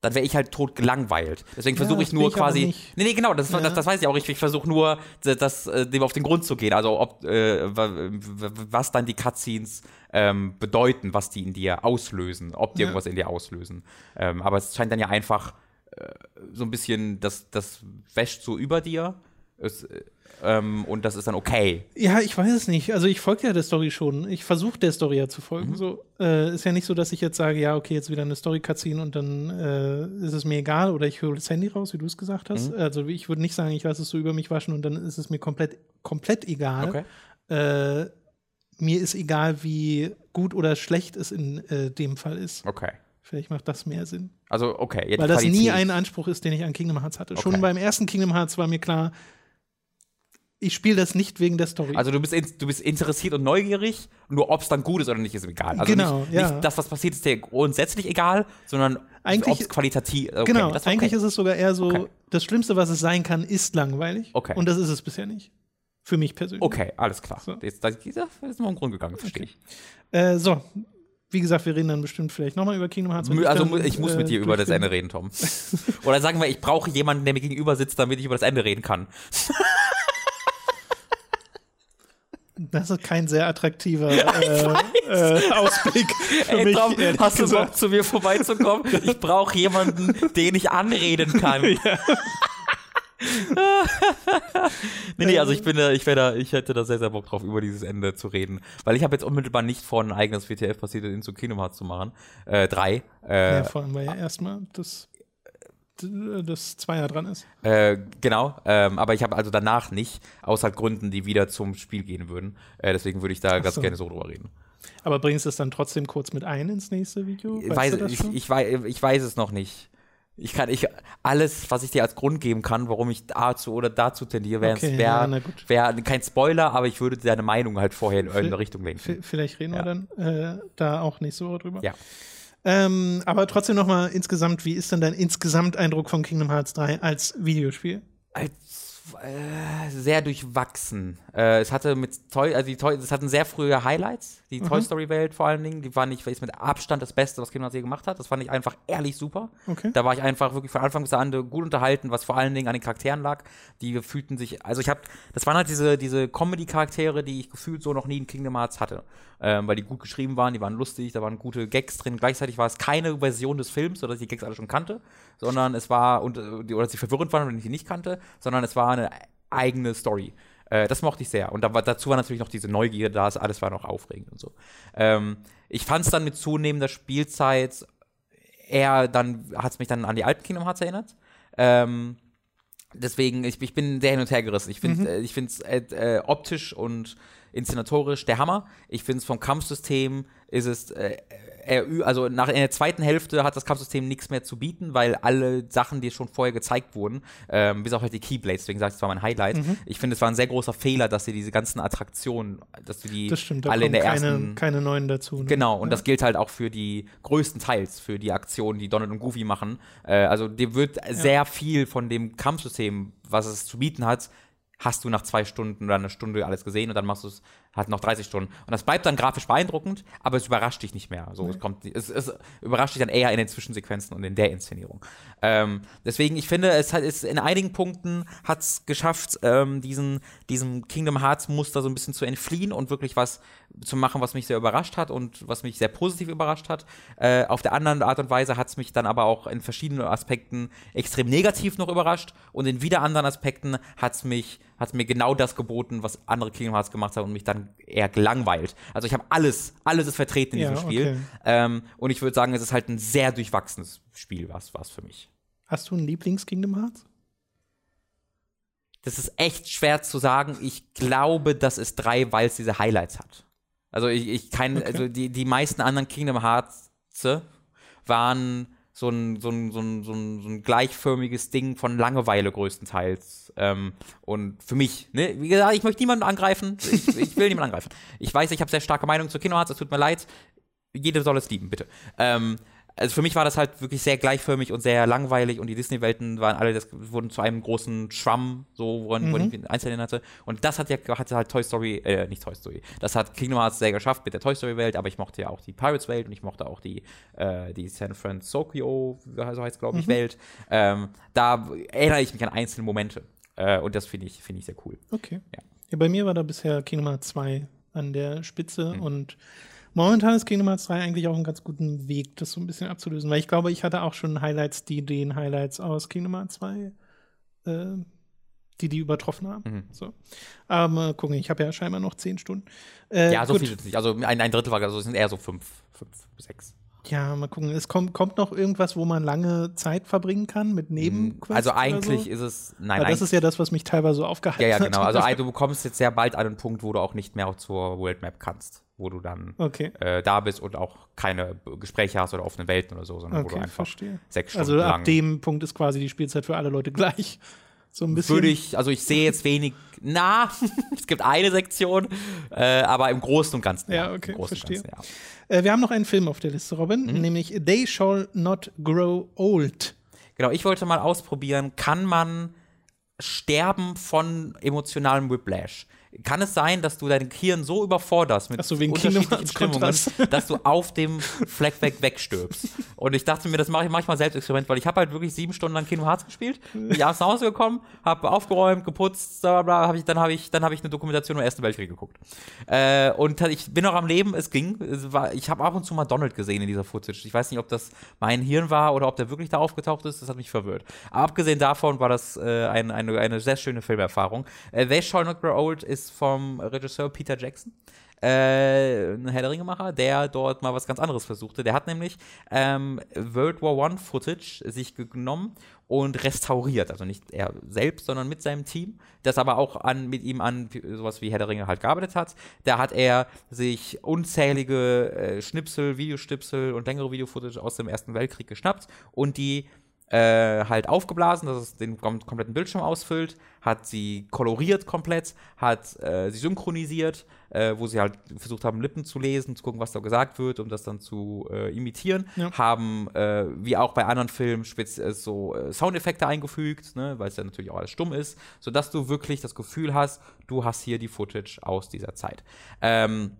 dann wäre ich halt tot gelangweilt. Deswegen Ja, versuche ich nur ich quasi. nicht. Nee, nee, genau, das, Ja. das, das weiß ich auch richtig. Ich versuche nur, das, äh, dem auf den Grund zu gehen. Also, ob, äh, wa- wa- was dann die Cutscenes ähm, bedeuten, was die in dir auslösen, ob die Ja. irgendwas in dir auslösen. Ähm, aber es scheint dann ja einfach äh, so ein bisschen, das, das wäscht so über dir. Es, äh, ähm, und das ist dann okay. Ja, ich weiß es nicht. Also ich folge ja der Story schon. Ich versuche der Story ja zu Mhm. folgen. So äh, ist ja nicht so, dass ich jetzt sage, ja, okay, jetzt wieder eine Story-Cutscene und dann äh, ist es mir egal oder ich hole das Handy raus, wie du es gesagt hast. Mhm. Also ich würde nicht sagen, ich lasse es so über mich waschen und dann ist es mir komplett, komplett egal. Okay. Äh, mir ist egal, wie gut oder schlecht es in äh, dem Fall ist. Okay. Vielleicht macht das mehr Sinn. Also, okay. Weil das nie ein Anspruch ist, den ich an Kingdom Hearts hatte. Schon Okay. beim ersten Kingdom Hearts war mir klar, ich spiele das nicht wegen der Story. Also du bist, in, du bist interessiert und neugierig, nur ob es dann gut ist oder nicht, ist egal. Also Genau, nicht, ja. nicht das, was passiert, ist dir grundsätzlich egal, sondern ob es qualitativ okay, genau, okay. eigentlich ist es sogar eher so, Okay. das Schlimmste, was es sein kann, ist langweilig. Okay. Und das ist es bisher nicht. Für mich persönlich. Okay, alles klar. So. Jetzt, da, ist mal im Grund gegangen, verstehe ich. Äh, so, wie gesagt, wir reden dann bestimmt vielleicht nochmal über Kingdom Hearts. Mü- Also dann, ich muss äh, mit dir über das. Ende reden, Tom. Oder sagen wir, ich brauche jemanden, der mir gegenüber sitzt, damit ich über das Ende reden kann. Das ist kein sehr attraktiver äh, äh, Ausblick für Ey, mich. Tom, hast du. Bock, zu mir vorbeizukommen? Ich brauche jemanden, den ich anreden kann. nee, nee, also ich bin da, ich wäre da, ich hätte da sehr, sehr Bock drauf, über dieses Ende zu reden. Weil ich habe jetzt unmittelbar nicht vor, ein eigenes WTF passiert in zu Kingdom Hearts zu machen. Äh, drei. Äh, Ja, vor allem, weil ja erstmal das, das Zweier dran ist. Äh, genau, ähm, aber ich habe also danach nicht, aus halt Gründen, die wieder zum Spiel gehen würden. Äh, deswegen würde ich da ganz so. gerne so drüber reden. Aber bringst du es dann trotzdem kurz mit ein ins nächste Video? Ich weiß, du das ich, ich, weiß, ich weiß es noch nicht. Ich kann, ich, alles, was ich dir als Grund geben kann, warum ich dazu oder dazu tendiere, wäre Okay, wär, ja, wär kein Spoiler, aber ich würde deine Meinung halt vorher in irgendeine Richtung lenken. Vielleicht reden Ja. wir dann äh, da auch nicht so drüber. Ja. Ähm, aber trotzdem nochmal insgesamt, wie ist denn dein Insgesamteindruck von Kingdom Hearts 3 als Videospiel? Als, äh, sehr durchwachsen. Äh, es hatte mit Toy, also die Toy, es hatten sehr frühe Highlights. Die Toy Story Welt vor allen Dingen, die war nicht, ist mit Abstand das Beste, was Kingdom Hearts je gemacht hat. Das fand ich einfach ehrlich super. Okay. Da war ich einfach wirklich von Anfang bis Ende gut unterhalten, was vor allen Dingen an den Charakteren lag. Die fühlten sich, also ich habe, das waren halt diese, diese Comedy-Charaktere, die ich gefühlt so noch nie in Kingdom Hearts hatte. Ähm, weil die gut geschrieben waren, die waren lustig, da waren gute Gags drin. Gleichzeitig war es keine Version des Films, sodass ich die Gags alle schon kannte, sondern es war, und, äh, die- oder sie verwirrend waren, wenn ich die nicht kannte, sondern es war eine eigene Story. Äh, das mochte ich sehr. Und da dazu war natürlich noch diese Neugier da, es- alles war noch aufregend und so. Ähm, ich fand es dann mit zunehmender Spielzeit eher dann hat es mich dann an die alten Kingdom Hearts erinnert. Ähm, deswegen, ich, ich bin sehr hin und her gerissen. Ich finde äh, ich find's, äh, äh, optisch und inszenatorisch der Hammer. Ich finde es vom Kampfsystem ist es äh, er, also nach in der zweiten Hälfte hat das Kampfsystem nichts mehr zu bieten, weil alle Sachen, die schon vorher gezeigt wurden, ähm, bis auch halt die Keyblades, deswegen sage ich, es war mein Highlight. Ich finde, es war ein sehr großer Fehler, dass sie diese ganzen Attraktionen, dass du die Das stimmt, da alle in der keine, ersten keine neuen dazu. Ne? Genau, und ja. das gilt halt auch für die größtenteils für die Aktionen, die Donald und Goofy machen. Äh, also dir wird sehr viel von dem Kampfsystem, was es zu bieten hat, hast du nach zwei Stunden oder einer Stunde alles gesehen und dann machst du es halt noch 30 Stunden. Und das bleibt dann grafisch beeindruckend, aber es überrascht dich nicht mehr. So, es, kommt, es, es überrascht dich dann eher in den Zwischensequenzen und in der Inszenierung. Ähm, deswegen, ich finde, es hat es in einigen Punkten hat es geschafft, ähm, diesen, diesem Kingdom Hearts Muster so ein bisschen zu entfliehen und wirklich was zu machen, was mich sehr überrascht hat und was mich sehr positiv überrascht hat. Äh, auf der anderen Art und Weise hat es mich dann aber auch in verschiedenen Aspekten extrem negativ noch überrascht und in wieder anderen Aspekten hat es mich hat mir genau das geboten, was andere Kingdom Hearts gemacht haben und mich dann eher gelangweilt. Also ich habe alles, alles ist vertreten in Ja, diesem Spiel. okay. Ähm, und ich würde sagen, es ist halt ein sehr durchwachsenes Spiel, was was für mich. Hast du ein Lieblings-Kingdom Hearts? Das ist echt schwer zu sagen. Ich glaube, das ist drei, weil es diese Highlights hat. Also ich, ich kein, Okay. also die, die meisten anderen Kingdom Hearts waren so ein, so, ein, so, ein, so, ein, so ein gleichförmiges Ding von Langeweile größtenteils. Ähm, und für mich, ne, wie gesagt, ich möchte niemanden angreifen. Ich, ich will niemanden angreifen. Ich weiß, ich habe sehr starke Meinung zu Kingdom Hearts, es tut mir leid. Jeder soll es lieben, bitte. Ähm, also für mich war das halt wirklich sehr gleichförmig und sehr langweilig und die Disney-Welten waren alle, das wurden zu einem großen Schwamm, so, woran, woran ich Einzelnen hatte. Und das hat ja hatte halt Toy Story, äh, nicht Toy Story, das hat Kingdom Hearts sehr geschafft mit der Toy Story-Welt, aber ich mochte ja auch die Pirates-Welt und ich mochte auch die, äh, die San Francisco, so heißt glaube ich, Welt. Ähm, da erinnere ich mich an einzelne Momente. Äh, und das finde ich, finde ich sehr cool. Okay. Ja. Ja, bei mir war da bisher Kingdom Hearts 2 an der Spitze Mhm. und momentan ist Kingdom Hearts 3 eigentlich auch einen ganz guten Weg, das so ein bisschen abzulösen, weil ich glaube, ich hatte auch schon Highlights, die den Highlights aus Kingdom Hearts 2, äh, die die übertroffen haben. Mhm. So. Aber mal gucken, ich habe ja scheinbar noch zehn Stunden. Äh, Ja, so gut. viel ist es nicht. Also ein, ein Drittel war, also es sind eher so fünf, fünf, sechs. Ja, mal gucken. Es kommt, kommt noch irgendwas, wo man lange Zeit verbringen kann mit Nebenquests Also eigentlich so? ist es, nein, Weil das ist ja das, was mich teilweise so aufgehalten Ja, ja, hat. genau. Also ein- du bekommst jetzt sehr bald an einen Punkt, wo du auch nicht mehr zur World Map kannst, wo du dann Okay. äh, da bist und auch keine Gespräche hast oder offene Welten oder so, sondern wo du Okay, einfach verstehe. sechs Stunden Also ab dem Punkt ist quasi die Spielzeit für alle Leute gleich. So ein bisschen. würde ich, also ich sehe jetzt wenig, na, es gibt eine Sektion, äh, aber im Großen und Ganzen. Ja, okay, Großen und verstehe. Ganzen, ja. Äh, wir haben noch einen Film auf der Liste, Robin, Mhm. nämlich They Shall Not Grow Old. Genau, ich wollte mal ausprobieren, kann man sterben von emotionalem Whiplash? Kann es sein, dass du dein Hirn so überforderst mit so, wegen unterschiedlichen Stimmungen, dass du auf dem Fleck weg wegstirbst. Und ich dachte mir, das mache ich manchmal selbst Experiment, weil ich habe halt wirklich sieben Stunden lang Kingdom Hearts gespielt, bin abends nach Hause gekommen, habe aufgeräumt, geputzt, bla bla, bla, hab ich, dann habe ich, dann habe ich eine Dokumentation über den Ersten Weltkrieg geguckt. Äh, und ich bin noch am Leben, es ging. Es war, ich habe ab und zu mal Donald gesehen in dieser Footage. Ich weiß nicht, ob das mein Hirn war oder ob der wirklich da aufgetaucht ist, das hat mich verwirrt. Aber abgesehen davon war das äh, ein, eine, eine sehr schöne Filmerfahrung. Äh, They Shall Not Grow Old ist vom Regisseur Peter Jackson äh, ein Herr der Ringemacher, der dort mal was ganz anderes versuchte. Der hat nämlich ähm, World War One Footage sich genommen und restauriert. Also nicht er selbst, sondern mit seinem Team, das aber auch an, mit ihm an sowas wie Herr der Ringe halt gearbeitet hat. Da hat er sich unzählige äh, Schnipsel, Videoschnipsel und längere Videofootage aus dem Ersten Weltkrieg geschnappt und die äh, halt aufgeblasen, dass es den kom kompletten Bildschirm ausfüllt, hat sie koloriert komplett, hat äh, sie synchronisiert, äh, wo sie halt versucht haben, Lippen zu lesen, zu gucken, was da gesagt wird, um das dann zu äh, imitieren, Ja. haben, äh, wie auch bei anderen Filmen, äh, so äh, Soundeffekte eingefügt, ne, weil es ja natürlich auch alles stumm ist, sodass du wirklich das Gefühl hast, du hast hier die Footage aus dieser Zeit. Ähm,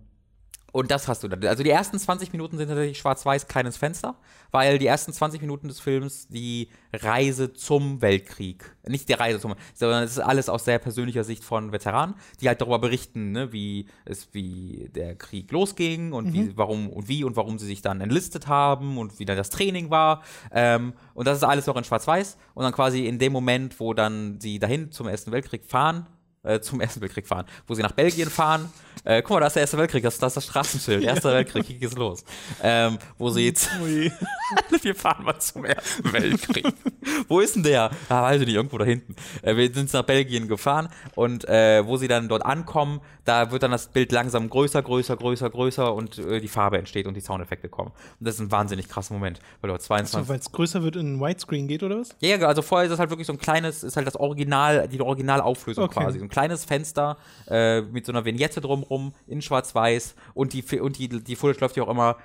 und das hast du dann. Also die ersten 20 Minuten sind tatsächlich schwarz-weiß, kleines Fenster, weil die ersten 20 Minuten des Films die Reise zum Weltkrieg, nicht die Reise zum, sondern es ist alles aus sehr persönlicher Sicht von Veteranen, die halt darüber berichten, ne, wie es, wie der Krieg losging und wie, warum und wie und warum sie sich dann enlistet haben und wie dann das Training war. Ähm, und das ist alles noch in schwarz-weiß. Und dann quasi in dem Moment, wo dann sie dahin zum Ersten Weltkrieg fahren, äh, zum Ersten Weltkrieg fahren, wo sie nach Belgien fahren. Äh, guck mal, da ist der Erste Weltkrieg, das, das ist das Straßenschild. Erster Weltkrieg, Krieg ist los. Ähm, wo sie jetzt, wir fahren mal zum Ersten Weltkrieg. wo ist denn der? Ah, weiß ich nicht, irgendwo da hinten. Äh, wir sind nach Belgien gefahren und äh, wo sie dann dort ankommen, da wird dann das Bild langsam größer, größer, größer, größer und äh, die Farbe entsteht und die Soundeffekte kommen. Und das ist ein wahnsinnig krasser Moment, weil dort 22 So, weil es größer wird in Widescreen geht, oder was? ja, ja, also vorher ist es halt wirklich so ein kleines, ist halt das Original, die Originalauflösung Okay. quasi. So ein kleines Fenster äh, mit so einer Vignette drumrum in Schwarz-Weiß und die und die, die Footage läuft ja auch immer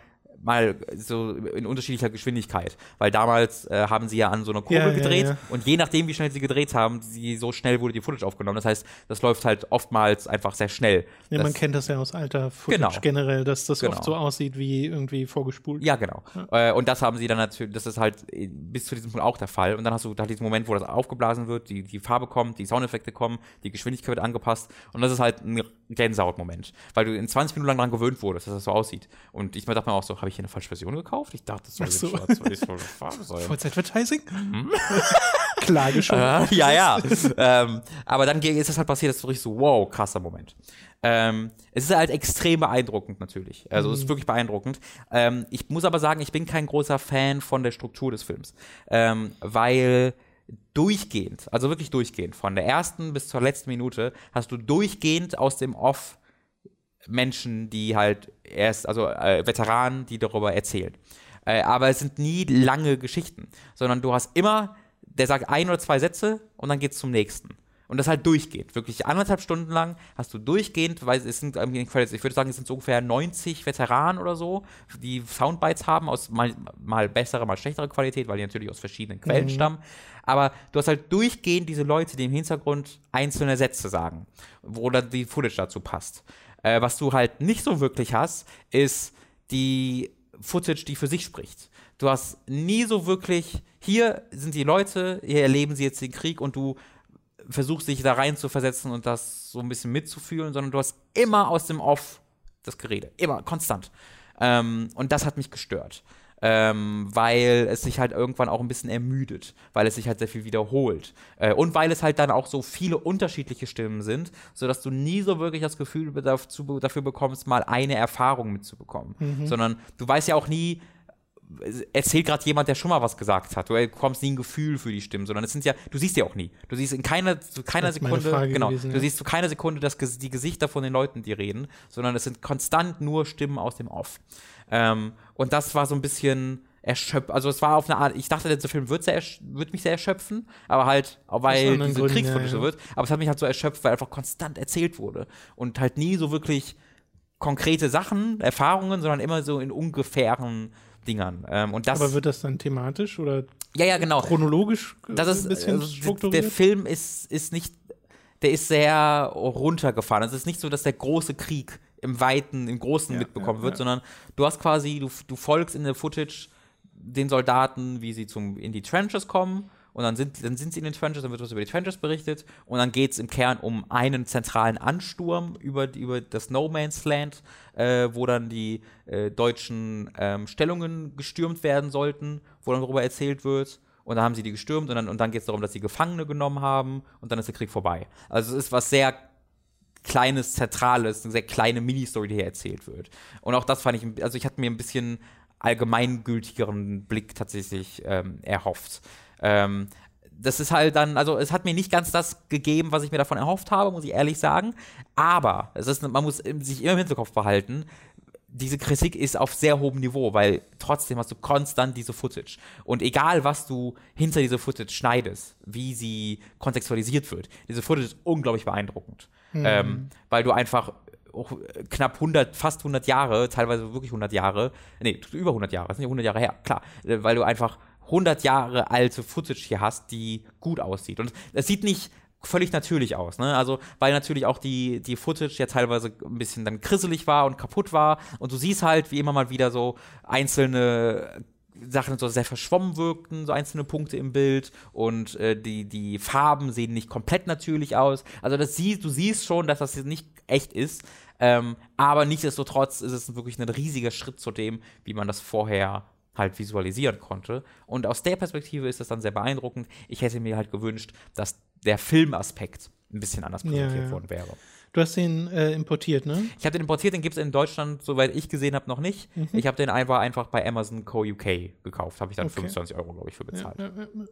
mal so in unterschiedlicher Geschwindigkeit. Weil damals äh, haben sie ja an so einer Kurbel Ja, ja, gedreht ja. und je nachdem, wie schnell sie gedreht haben, sie, so schnell wurde die Footage aufgenommen. Das heißt, das läuft halt oftmals einfach sehr schnell. Ja, das, man kennt das ja aus alter Footage Genau. generell, dass das Genau. oft so aussieht wie irgendwie vorgespult. Ja, genau. Äh, und das haben sie dann natürlich, das ist halt äh, bis zu diesem Punkt auch der Fall. Und dann hast du da diesen Moment, wo das aufgeblasen wird, die, die Farbe kommt, die Soundeffekte kommen, die Geschwindigkeit wird angepasst. Und das ist halt ein Gänsehaut-Moment. Weil du in 20 Minuten lang daran gewöhnt wurdest, dass das so aussieht. Und ich dachte mir auch so, habe ich hier eine falsche Version gekauft? Ich dachte, das soll so. schwarz-weiß voll Farbe sein. False Advertising? Klage schon. Äh, ja, ja. ähm, aber dann ist das halt passiert, das ist wirklich so, wow, krasser Moment. Ähm, es ist halt extrem beeindruckend natürlich. Also es ist wirklich beeindruckend. Ähm, ich muss aber sagen, ich bin kein großer Fan von der Struktur des Films. Ähm, weil durchgehend, also wirklich durchgehend, von der ersten bis zur letzten Minute, hast du durchgehend aus dem Off Menschen, die halt erst, also äh, Veteranen, die darüber erzählen. Äh, aber es sind nie lange Geschichten, sondern du hast immer, der sagt ein oder zwei Sätze und dann geht's zum nächsten. Und das halt durchgehend. Wirklich anderthalb Stunden lang hast du durchgehend, weil es sind, ähm, ich würde sagen, es sind so ungefähr 90 Veteranen oder so, die Soundbites haben, aus mal, mal bessere, mal schlechtere Qualität, weil die natürlich aus verschiedenen Quellen stammen. Aber du hast halt durchgehend diese Leute, die im Hintergrund einzelne Sätze sagen, wo dann die Footage dazu passt. Äh, was du halt nicht so wirklich hast, ist die Footage, die für sich spricht. Du hast nie so wirklich, hier sind die Leute, hier erleben sie jetzt den Krieg und du versuchst dich da rein zu versetzen und das so ein bisschen mitzufühlen, sondern du hast immer aus dem Off das Gerede. Immer, konstant. Ähm, und das hat mich gestört. Ähm, weil es sich halt irgendwann auch ein bisschen ermüdet, weil es sich halt sehr viel wiederholt. Äh, und weil es halt dann auch so viele unterschiedliche Stimmen sind, sodass du nie so wirklich das Gefühl dazu, dafür bekommst, mal eine Erfahrung mitzubekommen. Sondern du weißt ja auch nie, erzählt gerade jemand, der schon mal was gesagt hat. Du bekommst nie ein Gefühl für die Stimmen, sondern es sind ja, du siehst ja auch nie. Du siehst in keiner, zu keiner Sekunde, genau, gewesen, du ja. siehst zu keiner Sekunde das, die Gesichter von den Leuten, die reden, sondern es sind konstant nur Stimmen aus dem Off. Ähm, und das war so ein bisschen erschöpft, also es war auf eine Art, ich dachte, der Film wird, sehr, wird mich sehr erschöpfen, aber halt, weil diese Gründen, Kriegsfootage ja, so wird, aber es hat mich halt so erschöpft, weil einfach konstant erzählt wurde und halt nie so wirklich konkrete Sachen, Erfahrungen, sondern immer so in ungefähren Dingern. Ähm, und das, Aber wird das dann thematisch oder ja, ja, genau. chronologisch äh, Das ist ein bisschen also, strukturiert? der Film ist, ist nicht der ist sehr runtergefahren. Also es ist nicht so, dass der große Krieg im Weiten, im Großen Ja, mitbekommen ja, wird, ja. sondern du hast quasi, du, du folgst in der Footage den Soldaten, wie sie zum, in die Trenches kommen. Und dann sind, dann sind sie in den Trenches, dann wird was über die Trenches berichtet. Und dann geht es im Kern um einen zentralen Ansturm über, über das No Man's Land, äh, wo dann die äh, deutschen ähm, Stellungen gestürmt werden sollten, wo dann darüber erzählt wird. Und dann haben sie die gestürmt und dann, und dann geht es darum, dass sie Gefangene genommen haben und dann ist der Krieg vorbei. Also es ist was sehr kleines, zentrales, eine sehr kleine Mini-Story, die hier erzählt wird. Und auch das fand ich, also ich hatte mir ein bisschen allgemeingültigeren Blick tatsächlich ähm, erhofft. Ähm, das ist halt dann, also es hat mir nicht ganz das gegeben, was ich mir davon erhofft habe, muss ich ehrlich sagen. Aber es ist, man muss sich immer im Hinterkopf behalten, diese Kritik ist auf sehr hohem Niveau, weil trotzdem hast du konstant diese Footage. Und egal, was du hinter diese Footage schneidest, wie sie kontextualisiert wird, diese Footage ist unglaublich beeindruckend. Ähm, weil du einfach knapp 100, fast 100 Jahre, teilweise wirklich 100 Jahre, nee, über 100 Jahre, das sind ja 100 Jahre her, klar, weil du einfach 100 Jahre alte Footage hier hast, die gut aussieht. Und es sieht nicht völlig natürlich aus, ne? Also, weil natürlich auch die, die Footage ja teilweise ein bisschen dann krisselig war und kaputt war und du siehst halt, wie immer mal wieder so einzelne Sachen so sehr verschwommen wirkten, so einzelne Punkte im Bild und äh, die, die Farben sehen nicht komplett natürlich aus. Also das siehst, du siehst schon, dass das jetzt nicht echt ist, ähm, aber nichtsdestotrotz ist es wirklich ein riesiger Schritt zu dem, wie man das vorher halt visualisieren konnte. Und aus der Perspektive ist das dann sehr beeindruckend. Ich hätte mir halt gewünscht, dass der Filmaspekt ein bisschen anders präsentiert ja. worden wäre. Du hast den äh, importiert, ne? Ich habe den importiert, den gibt es in Deutschland, soweit ich gesehen habe, noch nicht. Ich habe den einfach, einfach bei Amazon Co. UK gekauft. Habe ich dann Okay. 25 Euro, glaube ich, für bezahlt. Ja, ja, ja.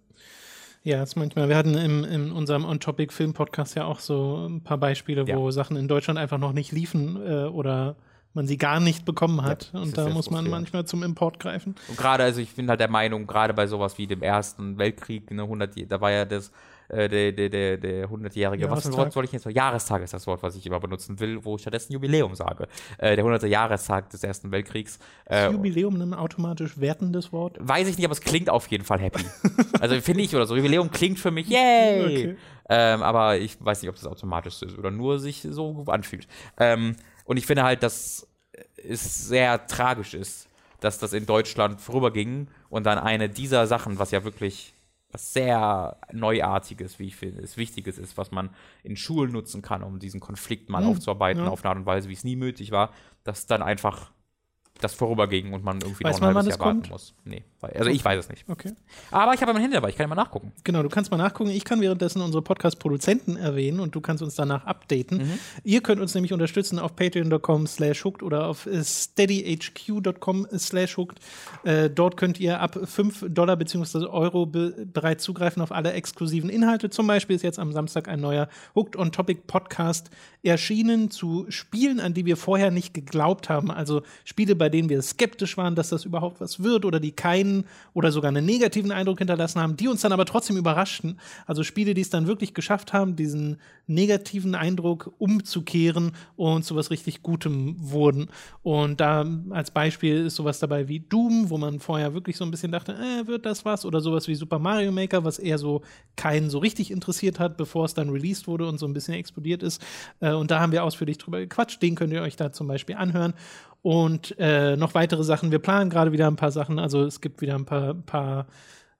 Ja, ist manchmal. Wir hatten im, in unserem On-Topic-Film-Podcast ja auch so ein paar Beispiele, wo Ja. Sachen in Deutschland einfach noch nicht liefen äh, oder man sie gar nicht bekommen hat. das Und ist da muss man manchmal zum Import greifen. Und gerade, also ich bin halt der Meinung, gerade bei sowas wie dem Ersten Weltkrieg, ne, 100, da war ja das, äh, der, der, der, der 100-jährige, was für ein. Wort soll ich jetzt sagen? Jahrestag ist das Wort, was ich immer benutzen will, wo ich stattdessen Jubiläum sage. Äh, der 100. Jahrestag des Ersten Weltkriegs. Äh, Jubiläum ein automatisch wertendes Wort? weiß ich nicht, aber es klingt auf jeden Fall happy. also finde ich oder so. Jubiläum klingt für mich, yay! Okay. Ähm, aber ich weiß nicht, ob das automatisch ist oder nur sich so anfühlt. Ähm, und ich finde halt, dass es sehr tragisch ist, dass das in Deutschland vorüberging und dann eine dieser Sachen, was ja wirklich was sehr Neuartiges, wie ich finde, ist Wichtiges ist, was man in Schulen nutzen kann, um diesen Konflikt mal Hm, aufzuarbeiten ja. auf eine Art und Weise, wie es nie nötig war, dass dann einfach das vorüberging und man irgendwie Weiß noch ein man, halbes Jahr warten kommt? muss. Nee, weil- also ich weiß es nicht. Okay. Aber ich habe mein Handy dabei, ich kann immer nachgucken. Genau, du kannst mal nachgucken. Ich kann währenddessen unsere Podcast-Produzenten erwähnen und du kannst uns danach updaten. Mhm. Ihr könnt uns nämlich unterstützen auf patreon.com slash hooked oder auf steadyhq.com slash hooked. Äh, dort könnt ihr ab 5 Dollar bzw. Euro be bereits zugreifen auf alle exklusiven Inhalte. Zum Beispiel ist jetzt am Samstag ein neuer Hooked on Topic Podcast erschienen zu Spielen, an die wir vorher nicht geglaubt haben. Also Spiele, bei denen wir skeptisch waren, dass das überhaupt was wird oder die keinen oder sogar einen negativen Eindruck hinterlassen haben, die uns dann aber trotzdem überraschten. Also Spiele, die es dann wirklich geschafft haben, diesen negativen Eindruck umzukehren und zu was richtig Gutem wurden. Und da als Beispiel ist sowas dabei wie Doom, wo man vorher wirklich so ein bisschen dachte, äh, wird das was? Oder sowas wie Super Mario Maker, was eher so keinen so richtig interessiert hat, bevor es dann released wurde und so ein bisschen explodiert ist. Äh, und da haben wir ausführlich drüber gequatscht. Den könnt ihr euch da zum Beispiel anhören. Und äh, noch weitere Sachen. Wir planen gerade wieder ein paar Sachen. Also es gibt wieder ein paar, paar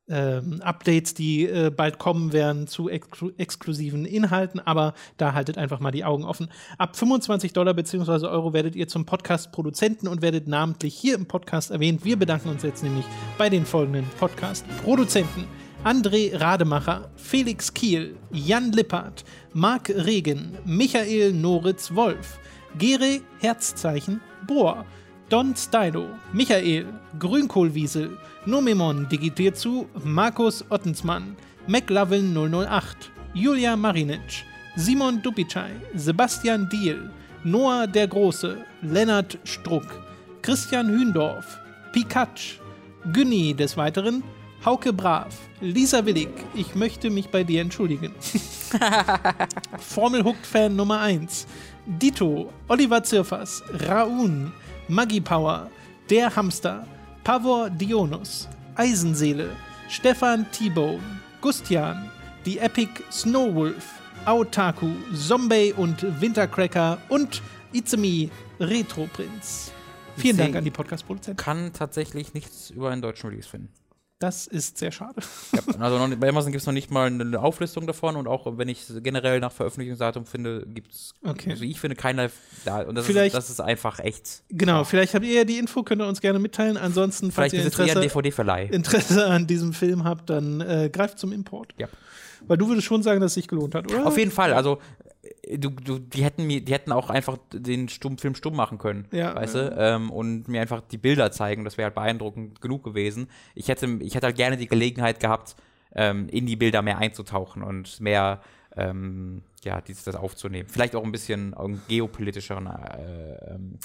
ähm, Updates, die äh, bald kommen werden zu exklu exklusiven Inhalten, aber da haltet einfach mal die Augen offen. Ab 25 Dollar bzw. Euro werdet ihr zum Podcast-Produzenten und werdet namentlich hier im Podcast erwähnt. Wir bedanken uns jetzt nämlich bei den folgenden Podcast-Produzenten. André Rademacher, Felix Kiel, Jan Lippert, Marc Regen, Michael Noritz Wolf, Gere Herzzeichen Bohr, Don Stylo, Michael, Grünkohlwiesel, Nomemon digitiert zu, Markus Ottensmann, McLovin 008, Julia Marinic, Simon Dupicai, Sebastian Diel, Noah der Große, Lennart Struck, Christian Hündorf, Pikatsch, Günni des Weiteren, Hauke Brav, Lisa Willig, ich möchte mich bei dir entschuldigen. Formel Hooked Fan Nummer 1, Dito, Oliver Zirfers, Raun, Maggie Power, Der Hamster, Pavor Dionus, Eisenseele, Stefan T-Bone, Gustian, die Epic Snowwolf, Aotaku, Zombie und Wintercracker und It's Me, Retro Prinz. Vielen Dank an die Podcast-Produzenten. Kann tatsächlich nichts über einen deutschen Release finden. Das ist sehr schade. Ja, also nicht- bei Amazon gibt es noch nicht mal eine Auflistung davon und auch wenn ich es generell nach Veröffentlichungsdatum finde, gibt es, Okay. also ich finde keiner da und das, Vielleicht- ist, das ist einfach echt. Genau, vielleicht habt ihr ja die Info, könnt ihr uns gerne mitteilen. Ansonsten, falls Vielleicht ihr Interesse. Interesse an diesem Film habt, dann äh, greift zum Import. Ja. Weil du würdest schon sagen, dass es sich gelohnt hat, oder? Auf jeden Fall, also du, du, die hätten mir, die hätten auch einfach den stumm, Film stumm machen können, Ja, weißt ja. du, ähm, und mir einfach die Bilder zeigen, das wäre halt beeindruckend genug gewesen. Ich hätte, ich hätte halt gerne die Gelegenheit gehabt, ähm, in die Bilder mehr einzutauchen und mehr, ähm, ja, dieses, das aufzunehmen. Vielleicht auch ein bisschen einen geopolitischeren äh, ähm,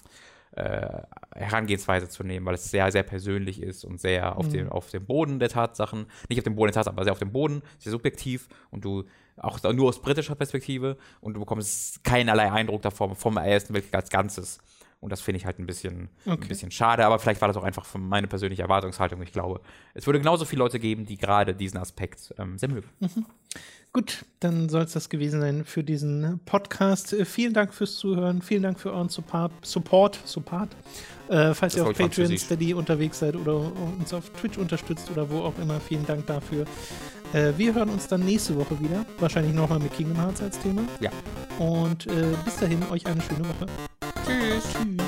äh, Herangehensweise zu nehmen, weil es sehr, sehr persönlich ist und sehr auf, dem, auf dem Boden der Tatsachen, nicht auf dem Boden der Tatsachen, aber sehr auf dem Boden, sehr subjektiv und du auch nur aus britischer Perspektive und du bekommst keinerlei Eindruck davon vom Ersten Weltkrieg als Ganzes. Und das finde ich halt ein bisschen, ein Okay. bisschen schade, aber vielleicht war das auch einfach von meine persönliche Erwartungshaltung. Ich glaube, es würde genauso viele Leute geben, die gerade diesen Aspekt ähm, sehr mögen. Gut, dann soll es das gewesen sein für diesen Podcast. Äh, vielen Dank fürs Zuhören, vielen Dank für euren Support. Support, Support. Äh, falls Das ihr auf Patreon. Steady unterwegs seid oder uns auf Twitch unterstützt oder wo auch immer, vielen Dank dafür. Äh, wir hören uns dann nächste Woche wieder. Wahrscheinlich nochmal mit Kingdom Hearts als Thema. Ja. Und äh, bis dahin, euch eine schöne Woche. Tschüss. Tschüss.